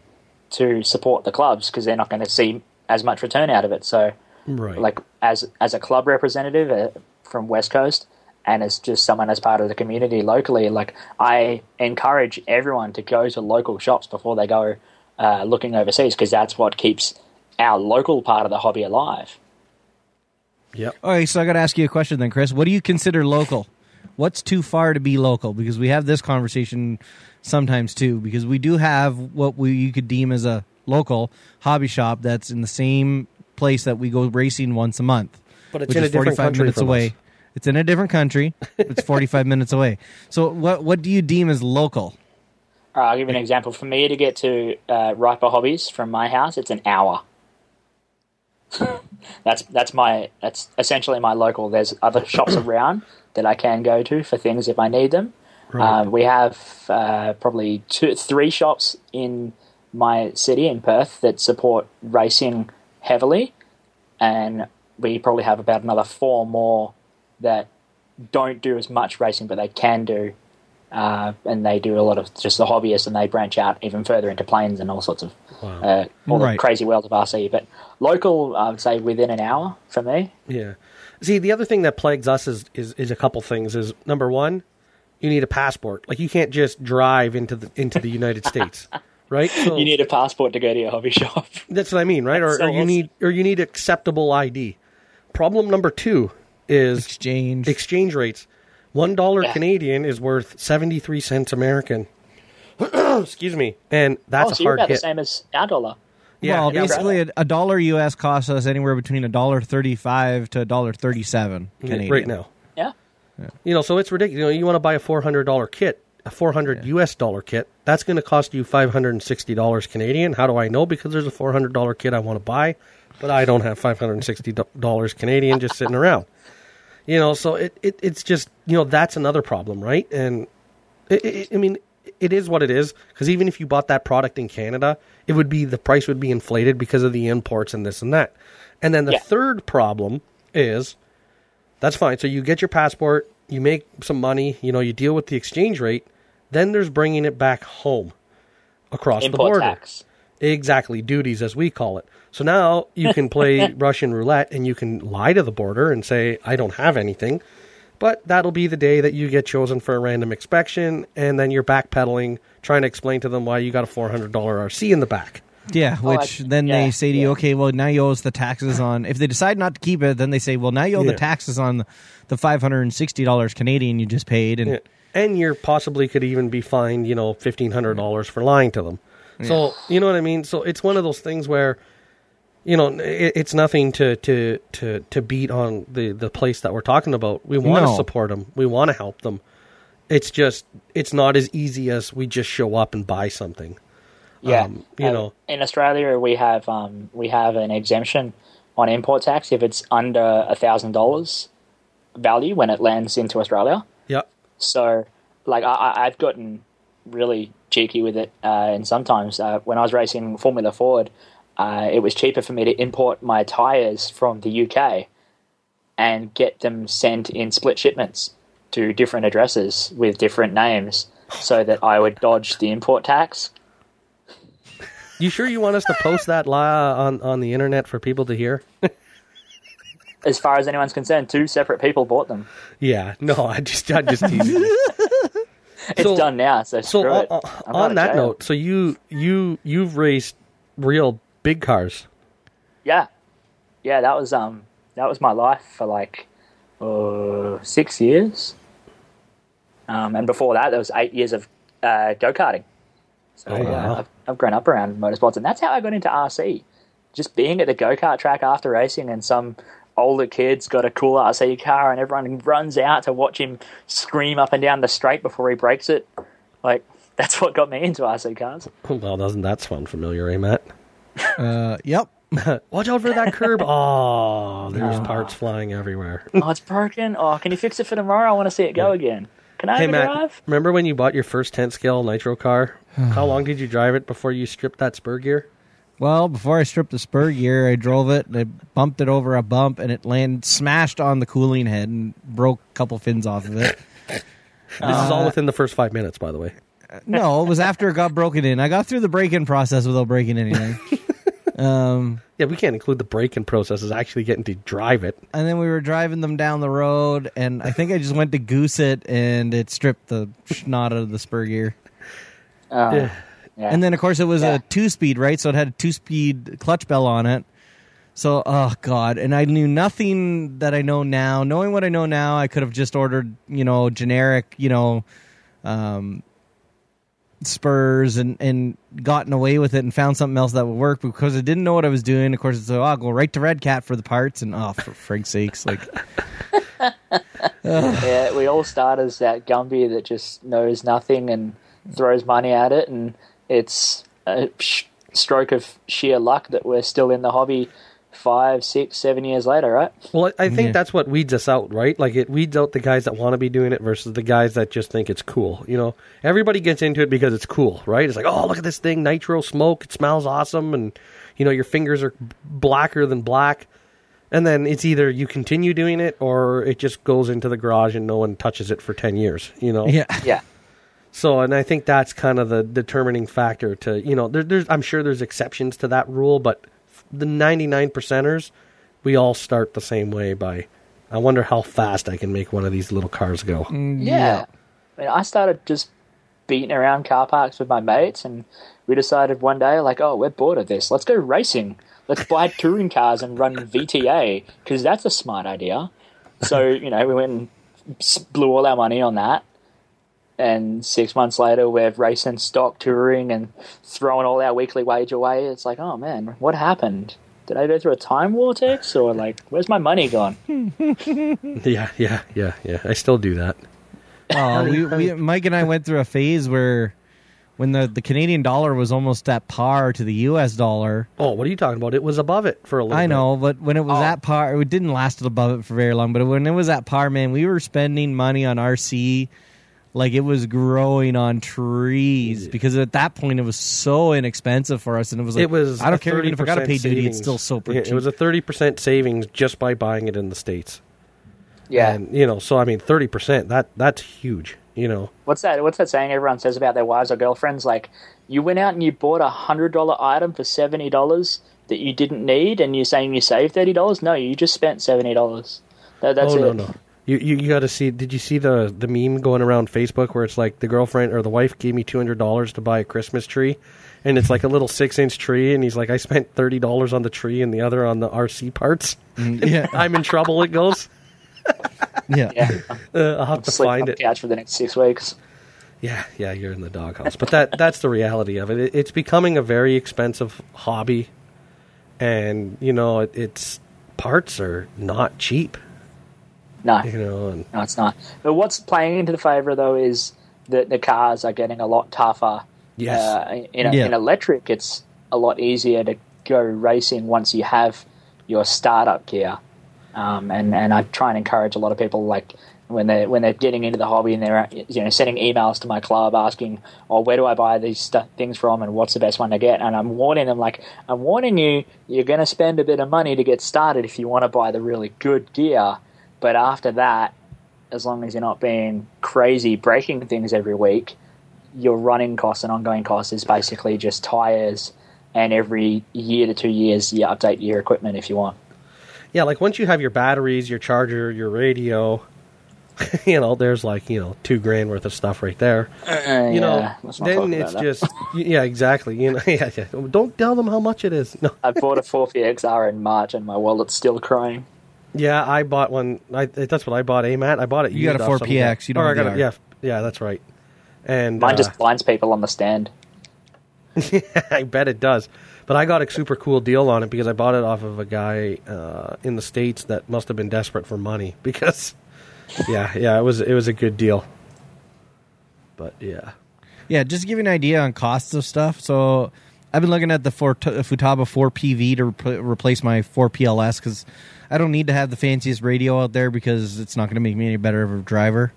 to support the clubs because they're not going to see as much return out of it. So,
Right.
like as as a club representative uh, from West Coast and as just someone as part of the community locally, like I encourage everyone to go to local shops before they go uh, looking overseas because that's what keeps our local part of the hobby alive.
Yep.
All right, so I got to ask you a question then, Chris. What do you consider local? What's too far to be local? Because we have this conversation sometimes too. Because we do have what we you could deem as a local hobby shop that's in the same place that we go racing once a month,
But it's
which
in a
is
different
45
country
minutes
from
away.
us.
It's in a different country. It's 45 minutes away. So what what do you deem as local?
All right, I'll give you an example. For me to get to uh, Riper Hobbies from my house, it's an hour. that's that's my that's essentially my local. There's other shops around that I can go to for things if I need them. Um, we have uh, probably two, three shops in my city in Perth that support racing heavily, and we probably have about another four more that don't do as much racing, but they can do uh, and they do a lot of just the hobbyists, and they branch out even further into planes and all sorts of uh, all
Right.
the crazy world of RC. But local, I would say within an hour for me.
Yeah. See, the other thing that plagues us is, is is a couple things. Is number one, you need a passport. Like you can't just drive into the into the United States, right? So
You need a passport to go to your hobby shop.
that's what I mean, right? Or,
So
or you
awesome.
need or you need acceptable ID. Problem number two is
Exchange.
exchange rates. One dollar
Yeah.
Canadian is worth seventy three cents American. Excuse me, and that's
oh,
a
so you're
hard
about the same as our dollar.
Yeah,
well,
yeah,
basically, a, a dollar US costs us anywhere between a dollar thirty-five to a dollar thirty-seven Canadian
right now.
Yeah.
You know, so it's ridiculous. You know, you want to buy a four hundred dollar kit, a four hundred US dollar kit. That's going to cost you five hundred and sixty dollars Canadian. How do I know? Because there's a four hundred dollar kit I want to buy, but I don't have five hundred and sixty dollars Canadian just sitting around. You know, so it, it it's just you know that's another problem, right? And it, it, I mean, it is what it is. Because even if you bought that product in Canada, it would be the price would be inflated because of the imports and this and that. And then the
Yeah.
third problem is that's fine. So you get your passport, you make some money, you know, you deal with the exchange rate. Then there's bringing it back home across the
Import
border.
tax.
Exactly, duties as we call it. So now you can play Russian roulette and you can lie to the border and say, I don't have anything. But that'll be the day that you get chosen for a random inspection and then you're backpedaling, trying to explain to them why you got a $400 RC in the back.
Yeah,
Oh,
which
I-
then
yeah,
they say to you, okay, well now you owe us the taxes on. If they decide not to keep it, then they say, well now you owe
Yeah.
the taxes on the, the five hundred and sixty dollars Canadian you just paid, and
Yeah. And you're possibly could even be fined, you know, fifteen hundred dollars for lying to them. So you know what I mean. So it's one of those things where, you know, it, it's nothing to to to to beat on the the place that we're talking about. We want to
No.
support them. We want to help them. It's just it's not as easy as we just show up and buy something.
Yeah,
Um, you
Uh,
know.
in Australia we have um, we have an exemption on import tax if it's under a thousand dollars value when it lands into Australia.
Yeah.
So, like, I, I- I've gotten really cheeky with it, uh, and sometimes uh, when I was racing Formula Ford, uh, it was cheaper for me to import my tires from the UK and get them sent in split shipments to different addresses with different names, so that I would dodge the import tax.
You sure you want us to post that li- on on the internet for people to hear?
As far as anyone's concerned, two separate people bought them.
yeah. No, I just I just teasing.
It's
So-
done now, so
So
screw
on,
it.
on- that
jail.
note, so you you you've raced real big cars.
Yeah, yeah, that was um that was my life for like uh, six years, um, and before that, there was eight years of uh, go karting. So
Oh,
yeah,
wow.
I've, I've grown up around motorsports, and that's how I got into RC. Just being at the go kart track after racing, and some older kid's got a cool RC car, and everyone runs out to watch him scream up and down the straight before he breaks it. Like that's what got me into RC cars.
Well, doesn't that sound familiar, eh, Matt?
Uh, yep,
Watch out for that curb. Oh, there's parts flying everywhere.
oh, it's broken. Oh, can you fix it for tomorrow? I want to see it go again. Can I
Hey
have a
Matt,
drive?
remember when you bought your first 10 scale nitro car? How long did you drive it before you stripped that spur gear?
Well, before I stripped the spur gear, I drove it and I bumped it over a bump and it landed smashed on the cooling head and broke a couple fins off of it.
This is all within the first five minutes, by the way.
No, it was after it got broken in. I got through the break-in process without breaking anything. um,
Yeah, we can't include the break-in process as actually getting to drive it.
and then we were driving them down the road, and I think I just went to goose it, and it stripped the snot out of the spur gear.
Oh,
Yeah.
yeah.
And then, of course, it was
Yeah.
a two-speed, right? So it had a two-speed clutch bell on it. So, oh god! And I knew nothing that I know now. Knowing what I know now, I could have just ordered, you know, generic, you know, um, spurs and and gotten away with it and found something else that would work because I didn't know what I was doing. Of course, it's oh, I'll go right to Red Cat for the parts, and oh, for frig's sakes, like
yeah, we all start as that Gumby that just knows nothing and throws money at it, and it's a sh- stroke of sheer luck that we're still in the hobby five, six, seven years later, right?
Well, I I think
Yeah.
that's what weeds us out, right? Like it weeds out the guys that want to be doing it versus the guys that just think it's cool. You know, everybody gets into it because it's cool, right? It's like, oh, look at this thing, nitro smoke, it smells awesome, and you know your fingers are blacker than black. And then it's either you continue doing it or it just goes into the garage and no one touches it for ten years. You know,
yeah,
Yeah.
So, and I think that's kind of the determining factor to, you know, there, there's, I'm sure there's exceptions to that rule, but the 99 percenters, we all start the same way by, I wonder how fast I can make one of these little cars go.
Mm, yeah. I mean, I started just beating around car parks with my mates, and we decided one day, like, oh, we're bored of this. Let's go racing. Let's buy touring cars and run VTA, because that's a smart idea. So, you know, we went and blew all our money on that. And six months later, we're racing stock touring and throwing all our weekly wage away. It's like, oh man, what happened? Did I go through a time vortex, or like, where's my money gone?
Yeah, yeah, yeah, yeah. I still do that.
Oh, we, we, Mike and I went through a phase where when the, the Canadian dollar was almost at par to the U.S. dollar.
Oh, what are you talking about? It was above it for a little
I
bit.
know, but when it was
Oh.
at par, it didn't last above it for very long. But when it was at par, man, we were spending money on RC like it was growing on trees because at that point it was so inexpensive for us, and it was like
It was.
I don't care even if I got to
30%
pay duty, it's still so
Yeah. It was a 30% savings just by buying it in the States.
Yeah.
And, you know, so I mean, 30%, that that's huge, you know.
What's that? What's that saying everyone says about their wives or girlfriends? Like, you went out and you bought a hundred dollar item for seventy dollars that you didn't need, and you're saying you saved thirty dollars? No, you just spent seventy dollars. That, that's
oh
it.
no no. You you, you got to see. Did you see the the meme going around Facebook where it's like the girlfriend or the wife gave me two hundred dollars to buy a Christmas tree, and it's like a little six inch tree, and he's like, I spent thirty dollars on the tree and the other on the RC parts.
yeah,
I'm in trouble. It goes.
yeah.
Yeah,
Uh, I'll have to
sleep on
find
the
it.
couch for the next six weeks.
Yeah, yeah, you're in the doghouse. But that that's the reality of it. it. It's becoming a very expensive hobby, and you know, it, it's parts are not cheap.
No,
You know, and
no, it's not. But what's playing into the favour though is that the cars are getting a lot tougher.
yes,
Uh, in,
Yeah.
in electric, it's a lot easier to go racing once you have your startup gear. Um, and and I try and encourage a lot of people like when they when they're getting into the hobby and they're you know sending emails to my club asking, "Oh, where do I buy these stu- things from and what's the best one to get?" And I'm warning them like, "I'm warning you, you're going to spend a bit of money to get started if you want to buy the really good gear, but after that, as long as you're not being crazy breaking things every week, your running costs and ongoing costs is basically just tires, and every year to two years you update your equipment if you want.
yeah. Like once you have your batteries, your charger, your radio, you know, there's like you know two grand worth of stuff right there.
Uh,
You know,
yeah, talk
then it's just yeah, exactly. You know, yeah, yeah. Don't tell them how much it is. No.
I bought a 4PXR in March and my wallet's still crying.
Yeah, I bought one. I, that's what I bought. A Matt. I bought it.
You got a 4PX, you don't
Or I got
the
a,
R.
yeah, yeah, that's right. And
Mine
uh,
just blinds people on the stand.
I bet it does. But I got a super cool deal on it because I bought it off of a guy uh, in the states that must have been desperate for money because, yeah, yeah, it was it was a good deal. But yeah,
Yeah, just to give you an idea on costs of stuff. So I've been looking at the Futaba 4 PV to re- replace my 4 PLS because I don't need to have the fanciest radio out there because it's not going to make me any better of a driver.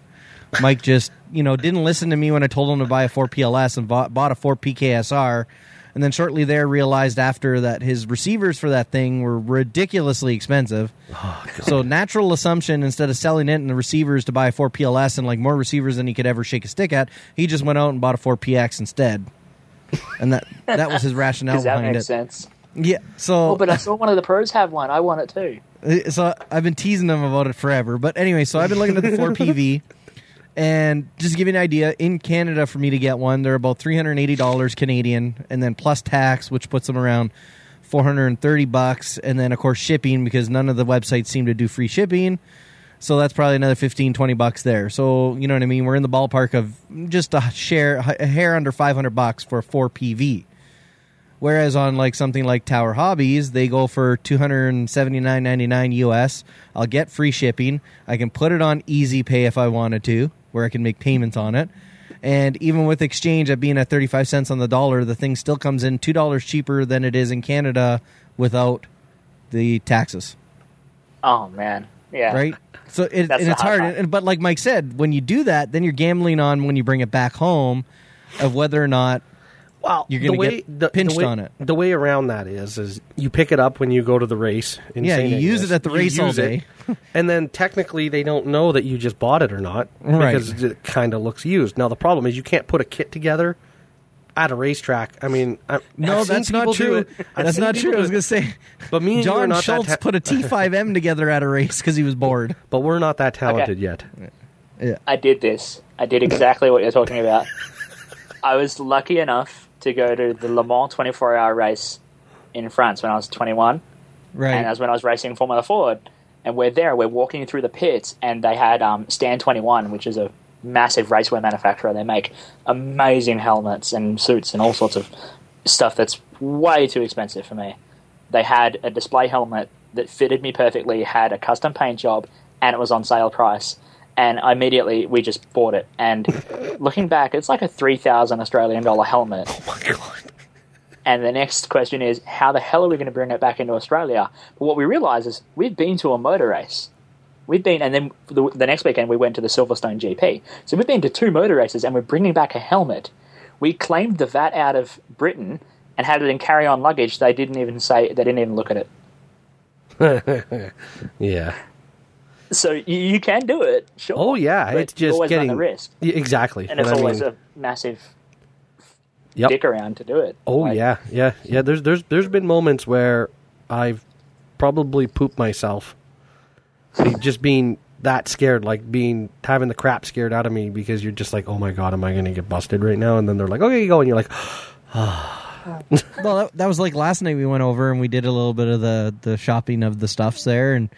Mike just, you know, didn't listen to me when I told him to buy a 4 PLS and bought, bought a 4 PKSR. And then shortly there realized after that his receivers for that thing were ridiculously expensive. Oh, so natural assumption instead of selling it and the receivers to buy a 4 PLS and like more receivers than he could ever shake a stick at, he just went out and bought a 4 PX instead. And that that was his rationale
Does that
behind
make
it.
sense?
Yeah. So
Oh, but I saw one of the pros have one. I want it too.
uh, so I've been teasing them about it forever. But anyway, so I've been looking at the 4PV, and just to give you an idea, in Canada for me to get one, they're about three hundred and eighty dollars Canadian, and then plus tax, which puts them around four hundred and thirty bucks, and then of course shipping because none of the websites seem to do free shipping. So that's probably another 15, 20 bucks there. So you know what I mean. We're in the ballpark of just a share, a hair under five hundred bucks for a 4PV. Whereas on like something like Tower Hobbies, they go for two hundred and seventy nine ninety nine US. I'll get free shipping. I can put it on Easy Pay if I wanted to, where I can make payments on it. And even with exchange at being at thirty five cents on the dollar, the thing still comes in two dollars cheaper than it is in Canada without the taxes.
Oh man, yeah.
Right? So it,
That's
and it's
hard
hard. And, but like Mike said, when you do that, then you're gambling on when you bring it back home of whether or not
Well,
You're gonna
the way,
get
the, the way-
on it.
The way around that is, is you pick it up when you go to the race. In
Yeah,
St.
you use it at the race all day.
and then technically they don't know that you just bought it or not
Right.
because it kind of looks used. Now the problem is you can't put a kit together at a racetrack. I mean, I,
No,
I've
that's not true. That's not true. I was gonna say,
But me and
John
not
Schultz
ta-
put a T5M together at a race because he was bored.
But we're not that talented yet.
I did this. I did exactly what you're talking about. I was lucky enough to go to the Le Mans 24 hour race in France when I was 21.
Right.
And that's when I was racing Formula Ford. And we're there, we're walking through the pits, and they had um, Stand 21, which is a massive racewear manufacturer. They make amazing helmets and suits and all sorts of stuff that's way too expensive for me. They had a display helmet that fitted me perfectly, had a custom paint job, and it was on sale price. And immediately we just bought it. And looking back, it's like a 3,000 Australian dollar helmet.
Oh my god!
And the next question is, how the hell are we going to bring it back into Australia? But what we realise is we've been to a motor race. We've been, and then the, the next weekend we went to the Silverstone GP. So we've been to two motor races, and we're bringing back a helmet. We claimed the VAT out of Britain and had it in carry-on luggage. They didn't even say. They didn't even look at it.
Yeah.
So you, you can do it, sure.
Oh yeah, it's just
always
getting
risk,
exactly.
and it's
I mean-
always a massive
Yep.
dick around to do it.
Oh
Like,
yeah, yeah, yeah. There's there's there's been moments where I've probably pooped myself, Just being that scared, like being having the crap scared out of me because you're just like, oh my god, am I going to get busted right now? And then they're like, okay, you go, and you're like,
well, that, that was like last night we went over and we did a little bit of the the shopping of the stuffs there, and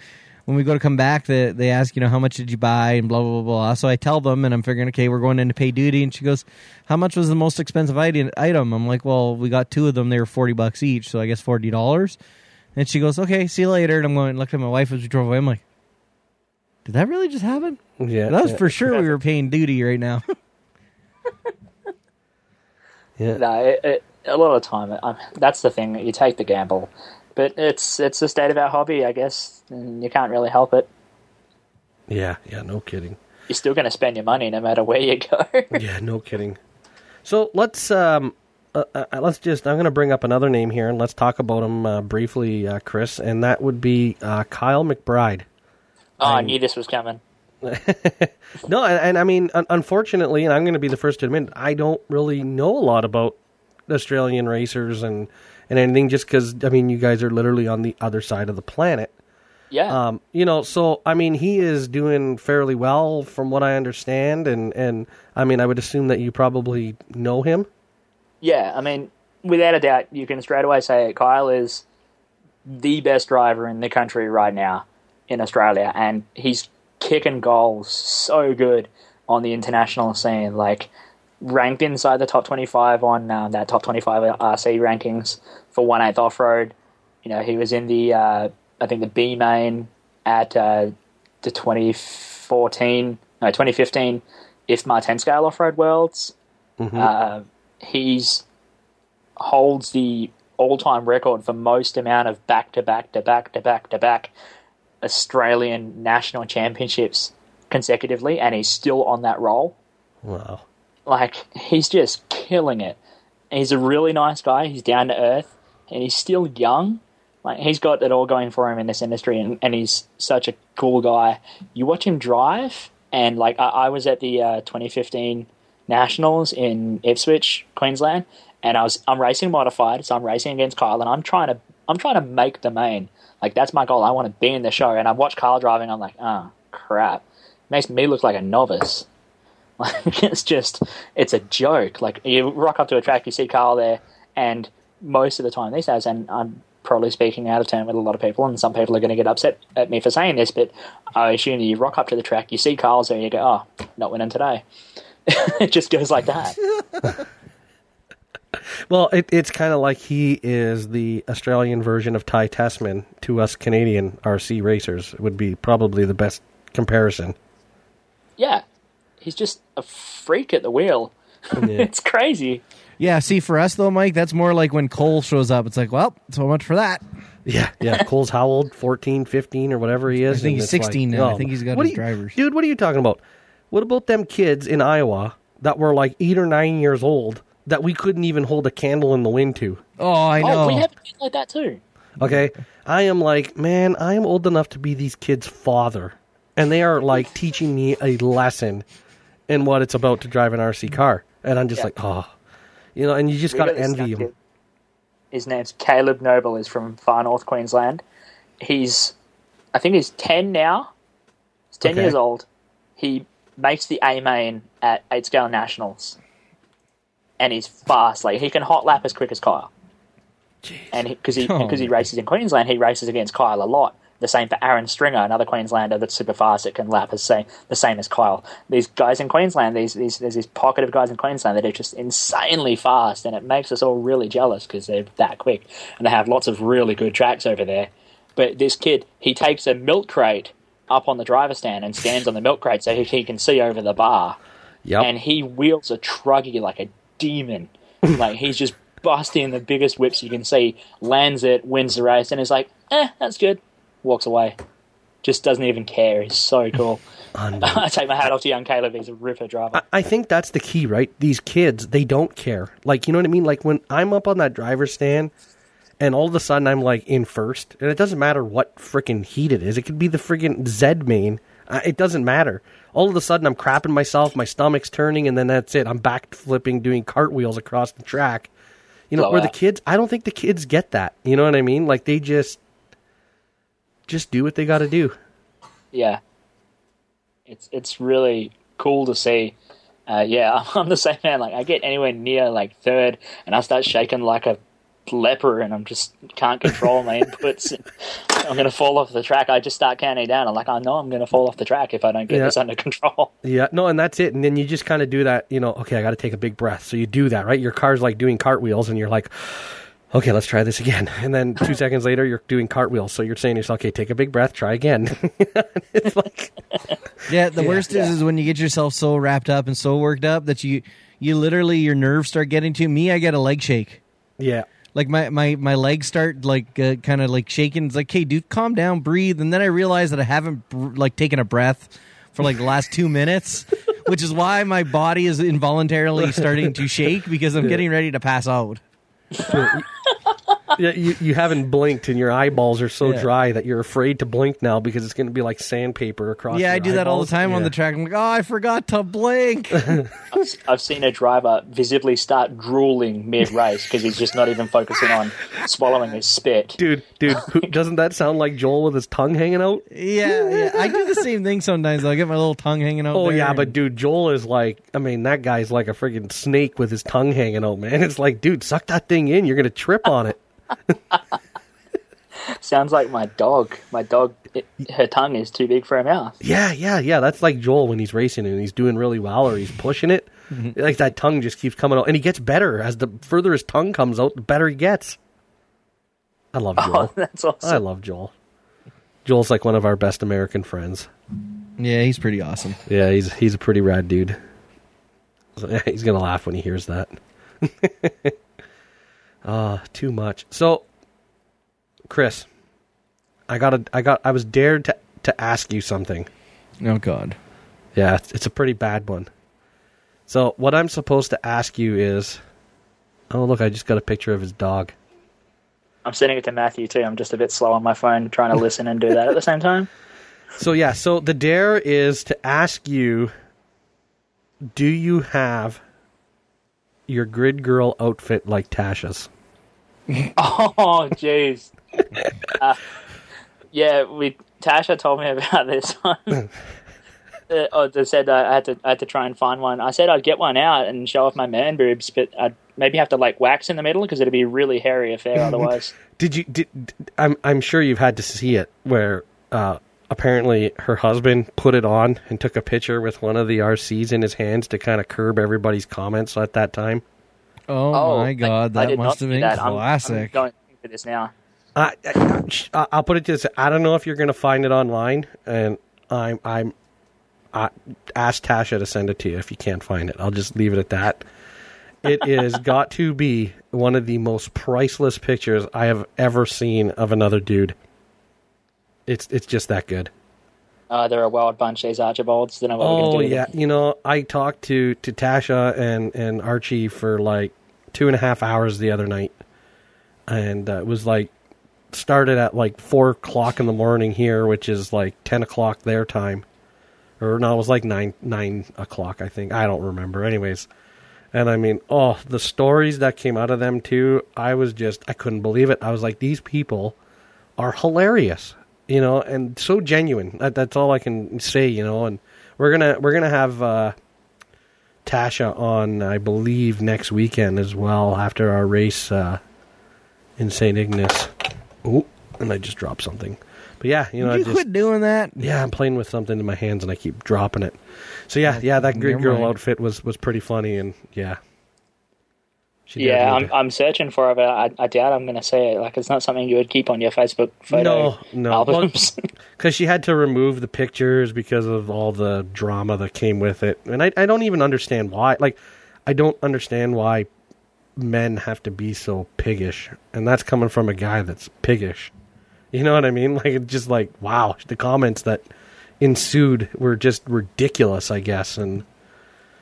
when we go to come back, they they ask you know how much did you buy and blah blah blah blah. So I tell them, and I'm figuring okay, we're going in to pay duty, and she goes, how much was the most expensive item? Item? I'm like, well, we got two of them. They were forty bucks each, so I guess forty dollars. And she goes, okay, see you later. And I'm going, looked at my wife as we drove away. I'm like, did that really just happen?
yeah,
That was
yeah,
for sure we were paying duty right now.
yeah.
No, it, it, a lot of the time, um, that's the thing. You take the gamble, but it's it's the state of our hobby, I guess, and you can't really help it.
yeah, yeah. No kidding.
You're still going to spend your money no matter where you go.
Yeah, no kidding. So let's um, uh, uh, let's just. I'm going to bring up another name here, and let's talk about him uh, briefly, uh, Chris. And that would be uh, Kyle McBride.
Oh, I knew this was coming.
No, and, and I mean, un- unfortunately, and I'm going to be the first to admit, I don't really know a lot about Australian racers and and anything, just because I mean, you guys are literally on the other side of the planet.
Yeah,
Um, you know, so I mean, he is doing fairly well from what I understand, and and I mean, I would assume that you probably know him.
yeah. I mean, without a doubt, you can straight away say Kyle is the best driver in the country right now in Australia, and he's kicking goals so good on the international scene. Like ranked inside the top 25 on uh, that top 25 RC rankings for one eighth off road. You know, he was in the uh, I think the B main at uh, the 2014 no 2015 IFMAR eighth scale off road worlds. Uh, he's holds the all-time record for most amount of back-to-back to back-to-back to back Australian national championships consecutively, and he's still on that roll.
Wow.
Like he's just killing it. He's a really nice guy. He's down to earth, and he's still young. Like he's got it all going for him in this industry, and, and he's such a cool guy. You watch him drive, and like I, I was at the uh, 2015 Nationals in Ipswich, Queensland, and I was I'm racing modified, so I'm racing against Kyle, and I'm trying to I'm trying to make the main. Like that's my goal. I want to be in the show, and I watch Kyle driving. I'm like, oh crap, makes me look like a novice. Like it's just it's a joke. Like you rock up to a track, you see Carl there, and most of the time these days, and I'm probably speaking out of turn with a lot of people, and some people are going to get upset at me for saying this, but I assume you rock up to the track, you see Carl's there, and you go, oh, not winning today. it just goes like that.
Well, it, it's kind of like he is the Australian version of Ty Tessmann to us Canadian RC racers. Would be probably the best comparison.
Yeah, he's just a freak at the wheel. it's crazy.
Yeah, see, for us though, Mike, that's more like when Cole shows up. It's like, well, so much for that.
Yeah, yeah. Cole's how old? 14, 15, or whatever he is.
I think he's
it's like,
16 now. I
oh,
think he's got
what
his
are you-
drivers.
Dude, what are you talking about? What about them kids in Iowa that were like eight or nine years old that we couldn't even hold a candle in the wind to?
Oh, I know.
Oh, we have kids like that too.
Okay, I am like, man, I am old enough to be these kids' father, and they are like teaching me a lesson in what it's about to drive an RC car, and I'm just
Yeah.
like, oh, you know, and you just
We
got to envy
young
him.
His name's Caleb Noble. Is from far north Queensland. He's, I think he's ten now. He's ten
Okay.
years old. He makes the A main at eight scale nationals, and he's fast. Like he can hot lap as quick as Kyle. And because he because he races in Queensland, he races against Kyle a lot. The same for Aaron Stringer, another Queenslander that's super fast that can lap as same the same as Kyle. These guys in Queensland, these, these there's this pocket of guys in Queensland that are just insanely fast, and it makes us all really jealous because they're that quick and they have lots of really good tracks over there. But this kid, he takes a milk crate up on the driver stand and stands on the milk crate so he, he can see over the bar
Yep.
and he wheels a truggy like a demon. like he's just busting the biggest whips you can see, lands it, wins the race, and is like, eh, that's good. Walks away. Just doesn't even care. He's so cool. I take my hat off to young Caleb. He's a ripper driver.
I think that's the key, right? These kids, they don't care. Like, you know what I mean? Like when I'm up on that driver's stand and all of a sudden I'm like in first, and it doesn't matter what freaking heat it is. It could be the friggin' Z main. It doesn't matter. All of a sudden I'm crapping myself, my stomach's turning, and then that's it. I'm back flipping, doing cartwheels across the track. You know,
Blow
where the kids, I don't think the kids get that. You know what I mean? Like they just, just do what they got to do.
yeah, it's it's really cool to see. Uh, yeah, I'm the same man. Like I get anywhere near like third, and I start shaking like a leper, and I'm just can't control my inputs. And I'm gonna fall off the track. I just start counting down. I'm like, I know I'm gonna fall off the track if I don't get
Yeah.
this under control.
Yeah, no, and that's it. And then you just kind of do that, you know, okay, I got to take a big breath. So you do that, right? Your car's like doing cartwheels, and you're like, okay, let's try this again. And then two seconds later, you're doing cartwheels. So you're saying to yourself, okay, take a big breath, try again. it's like,
Yeah, the worst
Yeah.
is is when you get yourself so wrapped up and so worked up that you you literally your nerves start getting to me. I get a leg shake.
yeah.
Like my my my legs start like uh, kind of like shaking. It's like, hey, dude, calm down, breathe. And then I realize that I haven't br- like taken a breath for like the last two minutes, which is why my body is involuntarily starting to shake because I'm getting ready to pass out.
Yeah you, you haven't blinked, and your eyeballs are so
Yeah.
dry that you're afraid to blink now because it's going to be like sandpaper across
Yeah,
your
I do that all the
eyeballs.
time on the track. I'm like, oh, I forgot to blink.
I've, I've seen a driver visibly start drooling mid race because he's just not even focusing on swallowing his spit.
Dude, dude, who, doesn't that sound like Joel with his tongue hanging out?
yeah, yeah, I do the same thing sometimes. I get my little tongue hanging out.
Oh
there
yeah, but dude, Joel is like, I mean, that guy's like a freaking snake with his tongue hanging out, man. It's like, dude, suck that thing in. You're gonna trip on it.
Sounds like my dog. My dog, it, her tongue is too big for her mouth.
Yeah, yeah, yeah. That's like Joel when he's racing and he's doing really well or he's pushing it. Mm-hmm. Like that tongue just keeps coming out, and he gets better as the further his tongue comes out, the better he gets. I love oh, Joel.
Oh, that's awesome.
I love Joel. Joel's like one of our best American friends.
yeah, he's pretty awesome.
Yeah, he's he's a pretty rad dude. Yeah, he's gonna laugh when he hears that. Uh, too much. So, Chris, I got a, I got, I was dared to to ask you something.
Oh God.
Yeah, it's, it's a pretty bad one. So, what I'm supposed to ask you is, oh look, I just got a picture of his dog.
I'm sending it to Matthew too. I'm just a bit slow on my phone trying to listen and do that at the same time.
So yeah, so the dare is to ask you, do you have your grid girl outfit like Tasha's?
Oh, jeez. uh, yeah, we Tasha told me about this one. uh, oh, they said uh, I had to I had to try and find one. I said I'd get one out and show off my man boobs, but I'd maybe have to like wax in the middle because it'd be a really hairy affair otherwise.
Did you? Did, I'm I'm sure you've had to see it where uh, apparently her husband put it on and took a picture with one of the RCs in his hands to kind of curb everybody's comments at that time.
Oh, oh
my
God,
I
that
did not
must have been
that. I'm- I'm
classic.
going for this now.
I, I, I'll put it to this: I don't know if you're going to find it online, and I'm I'm I ask Tasha to send it to you if you can't find it. I'll just leave it at that. It is got to be one of the most priceless pictures I have ever seen of another dude. It's it's just that good.
Uh, they're a wild bunch, these Archibalds. Know what we're
Oh
gonna do.
yeah, you know I talked to to Tasha and and Archie for like two and a half hours the other night, and uh, it was like started at like four o'clock in the morning here, which is like ten o'clock their time, or no, it was like nine nine o'clock I think. I don't remember. Anyways, and I mean, oh, the stories that came out of them too. I was just I couldn't believe it. I was like, these people are hilarious, you know, and so genuine. That, that's all I can say, you know. And we're gonna we're gonna have uh, Tasha on, I believe, next weekend as well after our race uh, in Saint Ignace. Oh, and I just dropped something. But yeah, you know, I
you
just
quit doing that.
yeah, I'm playing with something in my hands and I keep dropping it. So yeah, yeah, that
Never
girl outfit was was pretty funny and yeah. She
Yeah, I'm, I'm searching for it, but I, I doubt I'm going to see it. Like, it's not something you would keep on your Facebook photo
No, no.
albums.
because she had to remove the pictures because of all the drama that came with it, and I, I don't even understand why. Like, I don't understand why men have to be so piggish, and that's coming from a guy that's piggish. You know what I mean? Like, it's just like wow, the comments that ensued were just ridiculous. I guess, and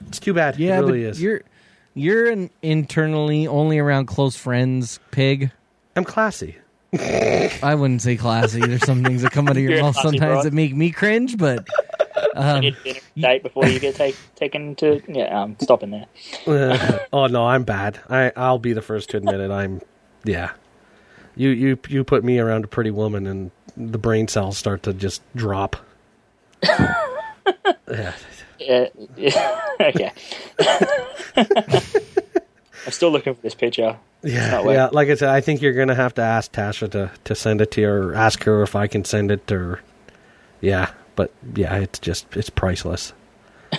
it's too bad.
Yeah,
it really
but
is.
you're you're an internally only around close friends pig.
I'm classy.
I wouldn't say classy. There's some things that come out of your
You're
mouth
classy,
sometimes
bro.
that make me cringe, but um,
you need dinner date before you get take, taken to. Yeah, I'm stopping there.
Uh, oh no, I'm bad. I I'll be the first to admit it. I'm yeah. You you you put me around a pretty woman and the brain cells start to just drop. yeah.
Uh, yeah, yeah. okay. I'm still looking for this picture.
Yeah, yeah. Like I said, I think you're gonna have to ask Tasha to, to send it to you, or ask her if I can send it, or yeah. But yeah, it's just it's priceless.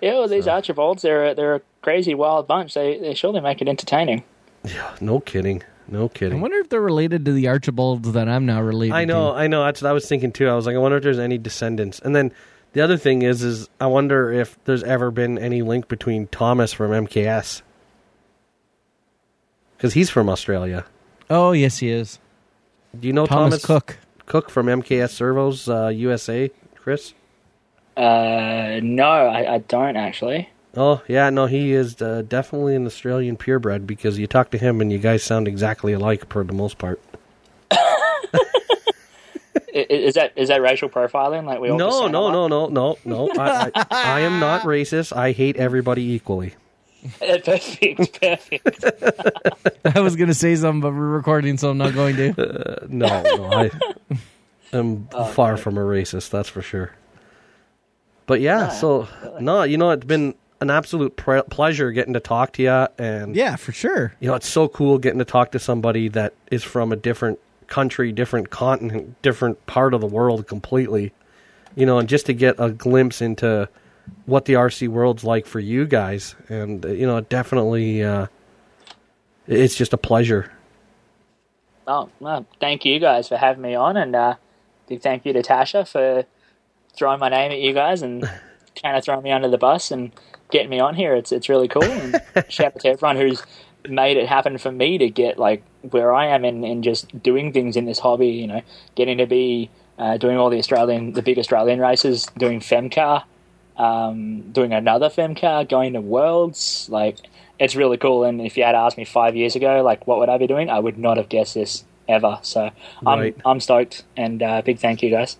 Yeah, well, these Archibalds, they're a, they're a crazy wild bunch. They they surely make it entertaining.
Yeah, no kidding, no kidding.
I wonder if they're related to the Archibalds that I'm now related.
I know,
to.
I know. That's what I was thinking too. I was like, I wonder if there's any descendants. And then the other thing is, is I wonder if there's ever been any link between Thomas from MKS because he's from Australia.
Oh yes, he is.
Do you know
Thomas,
Thomas,
Cook.
Cook from MKS Servos uh, USA, Chris?
Uh, no, I, I don't actually.
Oh yeah, no, he is uh, definitely an Australian purebred because you talk to him and you guys sound exactly alike for the most part.
I- i- Is that is that racial profiling? Like we all just
No,
sound
no, no, no, no, no. I, I, I am not racist. I hate everybody equally.
Uh, perfect, perfect.
I was gonna say something, but we're recording, so I'm not going to.
Uh, no, no, I am oh, far from a racist. That's for sure. But yeah, so no, you know, it's been an absolute pre- pleasure getting to talk to you, and
yeah, for sure.
you know, it's so cool getting to talk to somebody that is from a different country, different continent, different part of the world completely. You know, and just to get a glimpse into what the RC world's like for you guys, and uh, you know, definitely, uh, it's just a pleasure.
Oh, well, thank you guys for having me on, and uh, big thank you to Tasha for throwing my name at you guys and kind of throwing me under the bus and getting me on here. It's it's really cool. And shout out to everyone who's made it happen for me to get like where I am and, and just doing things in this hobby. You know, getting to be uh, doing all the Australian, the big Australian races, doing FEMCA, um, doing another FEMCA, going to Worlds. Like, it's really cool. And if you had asked me five years ago, like, what would I be doing? I would not have guessed this ever. So I'm
Right.
I'm stoked and uh, big thank you guys.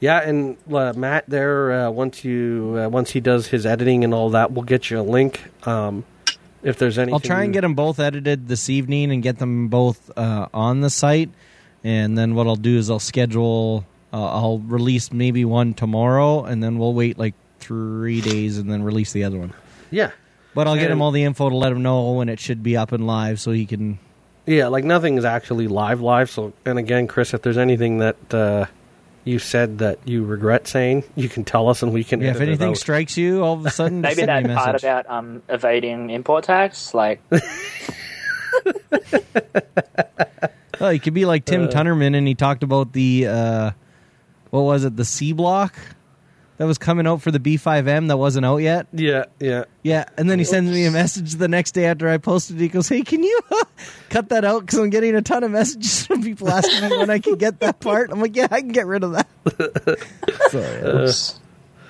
Yeah, and uh, Matt, there uh, once you uh, once he does his editing and all that, we'll get you a link. Um, if there's anything,
I'll try and get them both edited this evening and get them both uh, on the site. And then what I'll do is I'll schedule. Uh, I'll release maybe one tomorrow, and then we'll wait like three days and then release the other one.
Yeah,
But I'll get him all the info to let him know when it should be up and live, so he can.
yeah, like nothing is actually live, live. So, and again, Chris, if there's anything that uh, you said that you regret saying, you can tell us, and we can.
Yeah, if
edit it
anything
out.
strikes you, all of a sudden,
Maybe
send me
that
a
part about um, evading import tax, like
Oh, he could be like
Uh.
Tim Tunnerman, and he talked about the uh, what was it, the C block that was coming out for the B5M that wasn't out yet.
Yeah, yeah.
Yeah, and then he sends me a message the next day after I posted. He goes, "Hey, can you cut that out? Because I'm getting a ton of messages from people asking me when I can get that part." I'm like, "Yeah, I can get rid of that." so uh, yeah,
oops.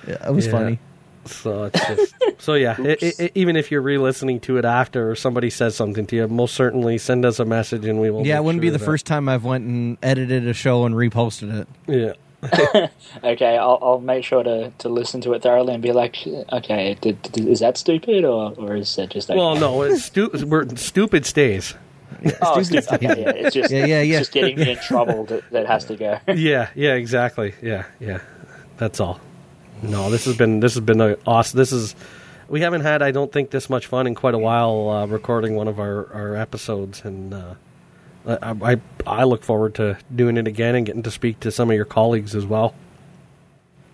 yeah, it was
Yeah.
funny.
So it's just so yeah. i i i even if you're re-listening to it after, or somebody says something to you, most certainly send us a message, and we will.
Yeah,
make
it wouldn't be the
that-
first time I've went and edited a show and reposted it.
Yeah.
okay, I'll, I'll make sure to, to listen to it thoroughly and be like, okay, did, did, is that stupid or, or is it just okay?
Well, no, it's stu- we're, stupid stays.
oh, stupid. Okay, yeah, it's just
Yeah, yeah, yeah.
it's just getting me in trouble that, that has to go.
Yeah, yeah, exactly. Yeah, yeah. That's all. No, this has been this has been a awesome. This is we haven't had I don't think this much fun in quite a while uh, recording one of our our episodes, and uh, I, I I look forward to doing it again and getting to speak to some of your colleagues as well.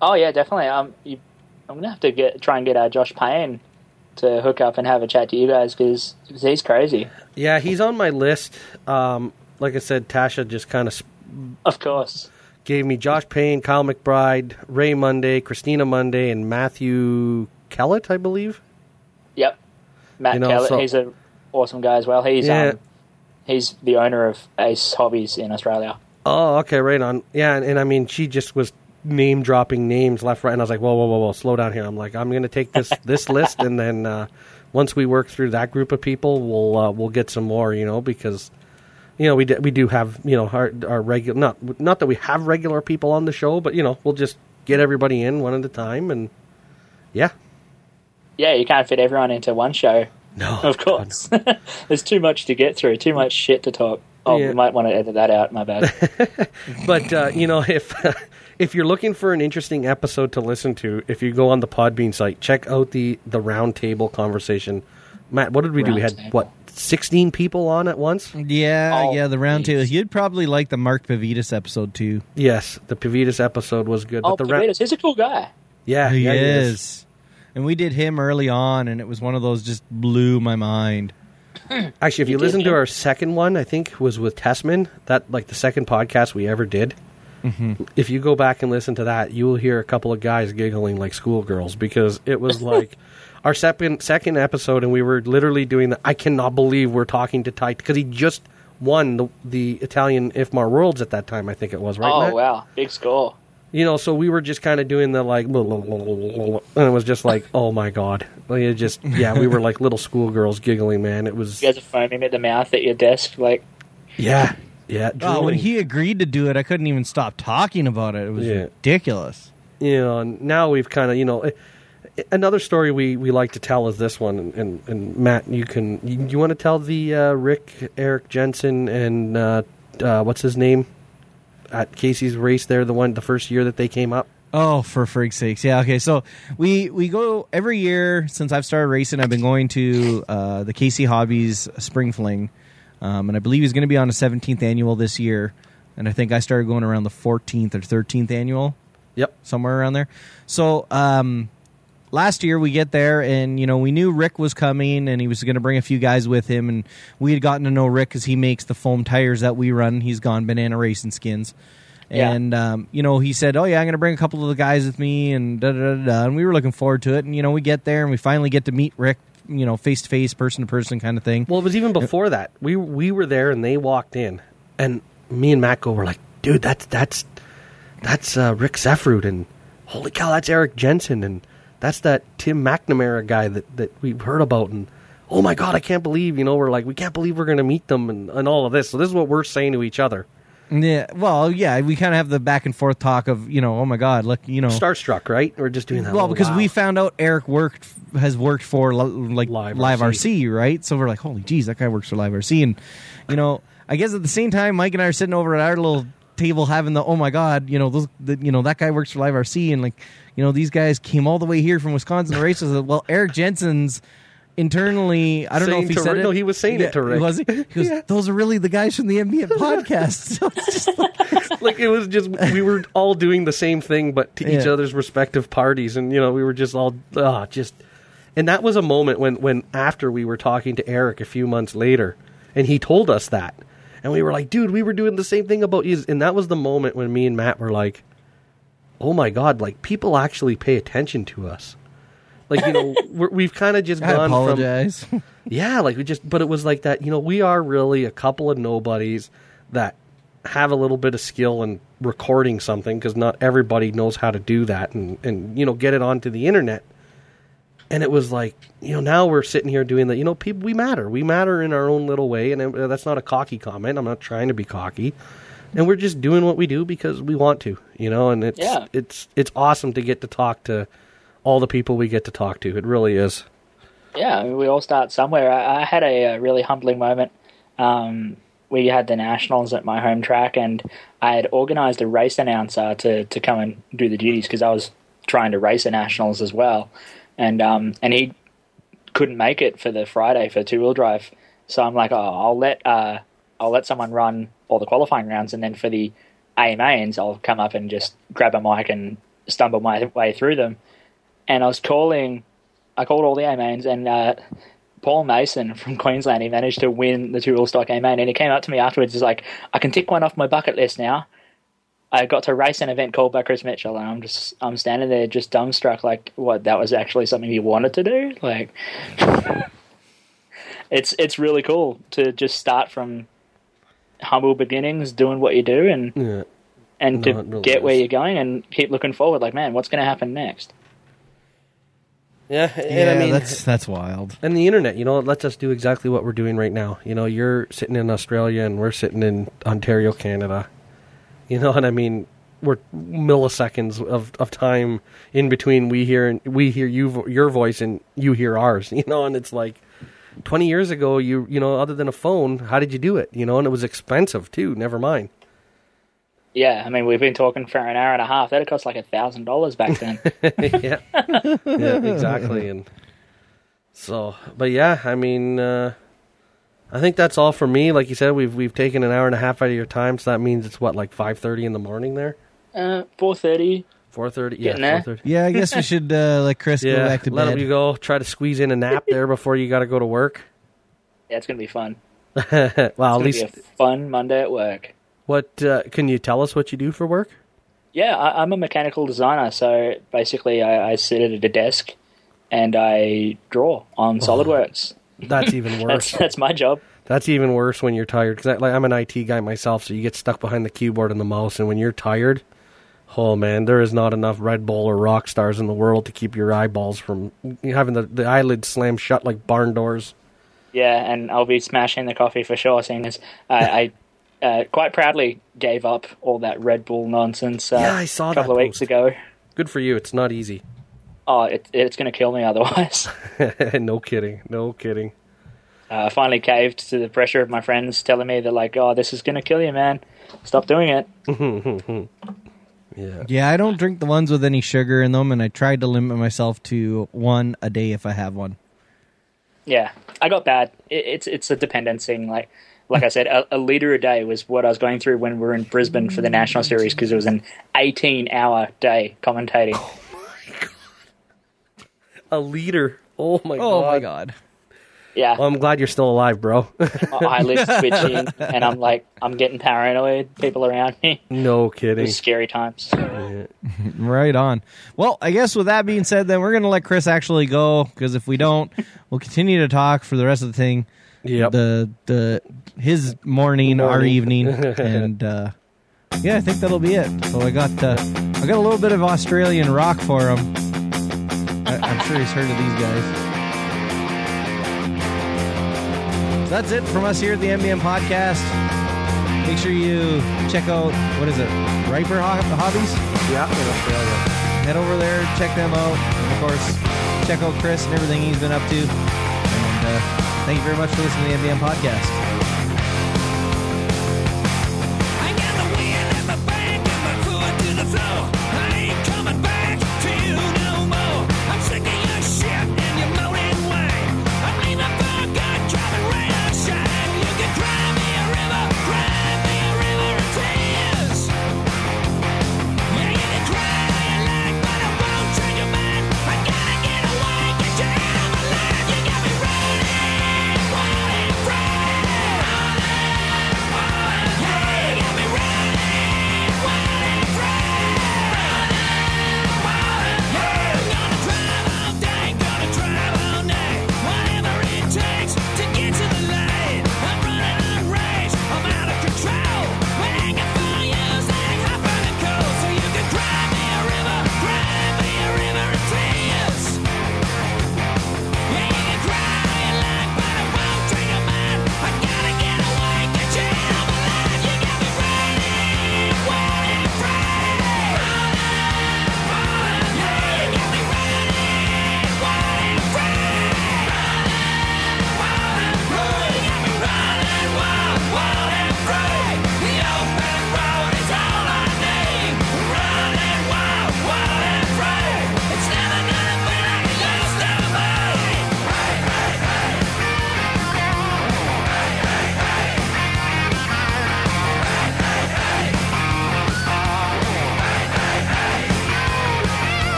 oh yeah, definitely. Um, you, I'm gonna have to get try and get uh, Josh Payne to hook up and have a chat to you guys because he's crazy.
Yeah, he's on my list. Um, like I said, Tasha just kind of
Of course.
gave me Josh Payne, Kyle McBride, Ray Munday, Christina Munday, and Matthew Kellett, I believe.
Yep. Matt
You know,
Kellett,
so-
he's a awesome guy as well. He's
Yeah.
um, he's the owner of Ace Hobbies in Australia.
Oh, okay, right on. Yeah, and, and I mean, she just was name dropping names left, right, and I was like, whoa, whoa, whoa, whoa, slow down here. I'm like, I'm going to take this this list, and then uh, once we work through that group of people, we'll uh, we'll get some more, you know, because you know we do, we do have you know our our regular not not that we have regular people on the show, but you know we'll just get everybody in one at a time, and yeah,
Yeah, you can't fit everyone into one show.
No,
Of course. There's too much to get through, too much shit to talk. Oh,
Yeah.
we might want to edit that out, my bad.
But uh, you know, if if you're looking for an interesting episode to listen to, if you go on the Podbean site, check out the the roundtable conversation. Matt, what did we do? We had
Roundtable.
what sixteen people on at once.
Yeah,
Oh,
yeah, the round table. You'd probably like the Mark Pavidis episode too.
Yes, the Pavidis episode was good.
oh,
but the round,
Pavidis, he's a cool guy.
yeah,
he
yeah,
is. And we did him early on, and it was one of those just blew my mind.
Actually, if you
You did
listen to our second one, I think was with Tessmann. That like the second podcast we ever did.
Mm-hmm.
If you go back and listen to that, you will hear a couple of guys giggling like schoolgirls because it was like our second second episode, and we were literally doing the. I cannot believe we're talking to Ty because he just won the, the Italian IFMAR Worlds at that time. I think it was right.
oh,
Matt?
wow. Big score.
You know, so we were just kind of doing the like, blah, blah, blah, and it was just like, oh my god, like it just yeah, we were like little schoolgirls giggling, man. It was
You guys are foaming at the mouth at your desk. Like,
yeah, yeah.
Oh, when he agreed to do it, I couldn't even stop talking about it. It was
Yeah.
ridiculous.
you know, and now we've kind of, you know, eh, another story we, we like to tell is this one. And, and, and Matt, you can, you, you want to tell the uh, Rick, Eric Jensen, and uh, uh, what's his name at Casey's race there, the one, the first year that they came up?
Oh, for freak's sakes! Yeah, okay. So we we go every year since I've started racing. I've been going to uh, the Casey Hobbies Spring Fling, um, and I believe he's going to be on a 17th annual this year. And I think I started going around the 14th or 13th annual.
Yep.
somewhere around there. So um, last year we get there, and you know we knew Rick was coming, and he was going to bring a few guys with him, and we had gotten to know Rick because he makes the foam tires that we run. He's gone banana racing skins.
Yeah.
And um, you know, he said, "Oh yeah, I'm going to bring a couple of the guys with me," and da da da da. And we were looking forward to it. And you know, we get there and we finally get to meet Rick you know face to face, person to person kind of thing.
Well, it was even before that. We we were there and they walked in, and me and Matt go were like, "Dude, that's that's that's uh, Rick Zeffrud, and holy cow, that's Eric Jensen, and that's that Tim McNamara guy that that we've heard about, and oh my god, I can't believe you know we're like we can't believe we're gonna meet them and and all of this. So this is what we're saying to each other.
Yeah, well, yeah, we kind of have the back and forth talk of you know, oh my god, look, you know,
Starstruck, right? We're just doing that.
well because
wow.
we found out Eric worked has worked for like
Live
Live,
RC.
RC. right? So we're like, holy geez, that guy works for Live RC, and you know, I guess at the same time, Mike and I are sitting over at our little table having the oh my god, you know, those, the, you know, that guy works for Live RC, and like, you know, these guys came all the way here from Wisconsin to race us. Well, Eric Jensen's internally, I don't know if he said
Rick-
it.
no, he was saying it to Rick.
Was he? He goes, those are really the guys from the MBM podcast. So it's just like,
like it was just we were all doing the same thing but to each other's respective parties and you know we were just all ah just and that was a moment when when after we were talking to Eric a few months later and he told us that and we were like dude we were doing the same thing about you and that was the moment when me and Matt were like oh my god like people actually pay attention to us like you know we're, we've kind of just
I
gone from
apologize.
yeah, like we just, but it was like that. You know, we are really a couple of nobodies that have a little bit of skill in recording something because not everybody knows how to do that and and you know get it onto the internet. And it was like, you know, now we're sitting here doing that. You know, people, we matter. We matter in our own little way, and uh, that's not a cocky comment. I'm not trying to be cocky, and we're just doing what we do because we want to. You know, and it's
Yeah.
it's it's awesome to get to talk to all the people we get to talk to. It really is.
Yeah, I mean, we all start somewhere. I, I had a, uh really humbling moment. Um, we had the nationals at my home track, and I had organised a race announcer to, to come and do the duties because I was trying to race the nationals as well, and um, and he couldn't make it for the Friday for two wheel drive. So I'm like, oh, I'll let uh, I'll let someone run all the qualifying rounds, and then for the AMAs, I'll come up and just grab a mic and stumble my way through them. And I was calling, I called all the AMAs, and uh, Paul Mason from Queensland, he managed to win the two wheel stock AMA, and he came up to me afterwards. He's like, I can tick one off my bucket list now. I got to race an event called by Chris Mitchell, and I'm just I'm standing there just dumbstruck, like what that was actually something you wanted to do. Like, it's it's really cool to just start from humble beginnings, doing what you do, and
Yeah.
and
No,
to
really
get where you're going and keep looking forward. Like, man, what's going to happen next?
Yeah, and
yeah,
I mean,
that's that's wild.
and the internet, you know, it lets us do exactly what we're doing right now. You know, you're sitting in Australia and we're sitting in Ontario, Canada. You know, what I mean, we're milliseconds of, of time in between. We hear and we hear you your voice and you hear ours. You know, and it's like twenty years ago, you you know, other than a phone, how did you do it? You know, and it was expensive too. Never mind.
Yeah, I mean, we've been talking for an hour and a half. That'd cost like a thousand dollars back then.
yeah, yeah, exactly. And so, but yeah, I mean, uh, I think that's all for me. Like you said, we've we've taken an hour and a half out of your time, so that means it's what like five thirty in the morning there,
uh, Four thirty.
four thirty. Yeah,
Getting there.
four thirty.
Yeah, I guess we should uh, let Chris go back to bed.
let
bed.
you go. Try to squeeze in a nap there before you got to go to work.
Yeah, it's gonna be fun.
well, at
It's gonna
least
be a fun Monday at work.
what uh, can you tell us what you do for work?
Yeah, I, I'm a mechanical designer, so basically, I, I sit at a desk and I draw on SolidWorks.
That's even worse.
that's my job.
That's even worse when you're tired because like, I'm an IT guy myself, so you get stuck behind the keyboard and the mouse, and when you're tired, oh man, there is not enough Red Bull or rock stars in the world to keep your eyeballs from having the, the eyelids slam shut like barn doors.
Yeah, and I'll be smashing the coffee for sure. Seeing as I, I uh, quite proudly gave up all that Red Bull nonsense. Uh,
Yeah, I saw
a couple of weeks ago.
Good for you. It's not easy.
Oh, it, it's going to kill me otherwise.
no kidding. No kidding.
uh, I finally caved to the pressure of my friends telling me that like, oh, this is going to kill you, man. Stop doing it.
Yeah.
Yeah, I don't drink the ones with any sugar in them, and I tried to limit myself to one a day if I have one.
Yeah, I got bad. It, it's it's a dependence thing. Like like I said, a, a liter a day was what I was going through when we were in Brisbane for the national series because it was an eighteen hour day commentating.
A liter. Oh my
Oh
god.
my god!
Yeah,
Well, I'm glad you're still alive, bro.
my eyelids twitching, and I'm like, I'm getting paranoid. People around me.
no
It
kidding.
was scary times.
Right on. Well, I guess with that being said, then we're going to let Chris actually go because if we don't, we'll continue to talk for the rest of the thing.
Yeah.
The the his morning, our evening, and uh, yeah, I think that'll be it. So I got uh, I got a little bit of Australian rock for him. I, I'm sure he's heard of these guys. So that's it from us here at the MBM Podcast. Make sure you check out what is it, Riper Ho- Hobbies.
yeah, in Australia.
head over there, check them out. And of course, check out Chris and everything he's been up to. And uh, thank you very much for listening to the MBM podcast.
I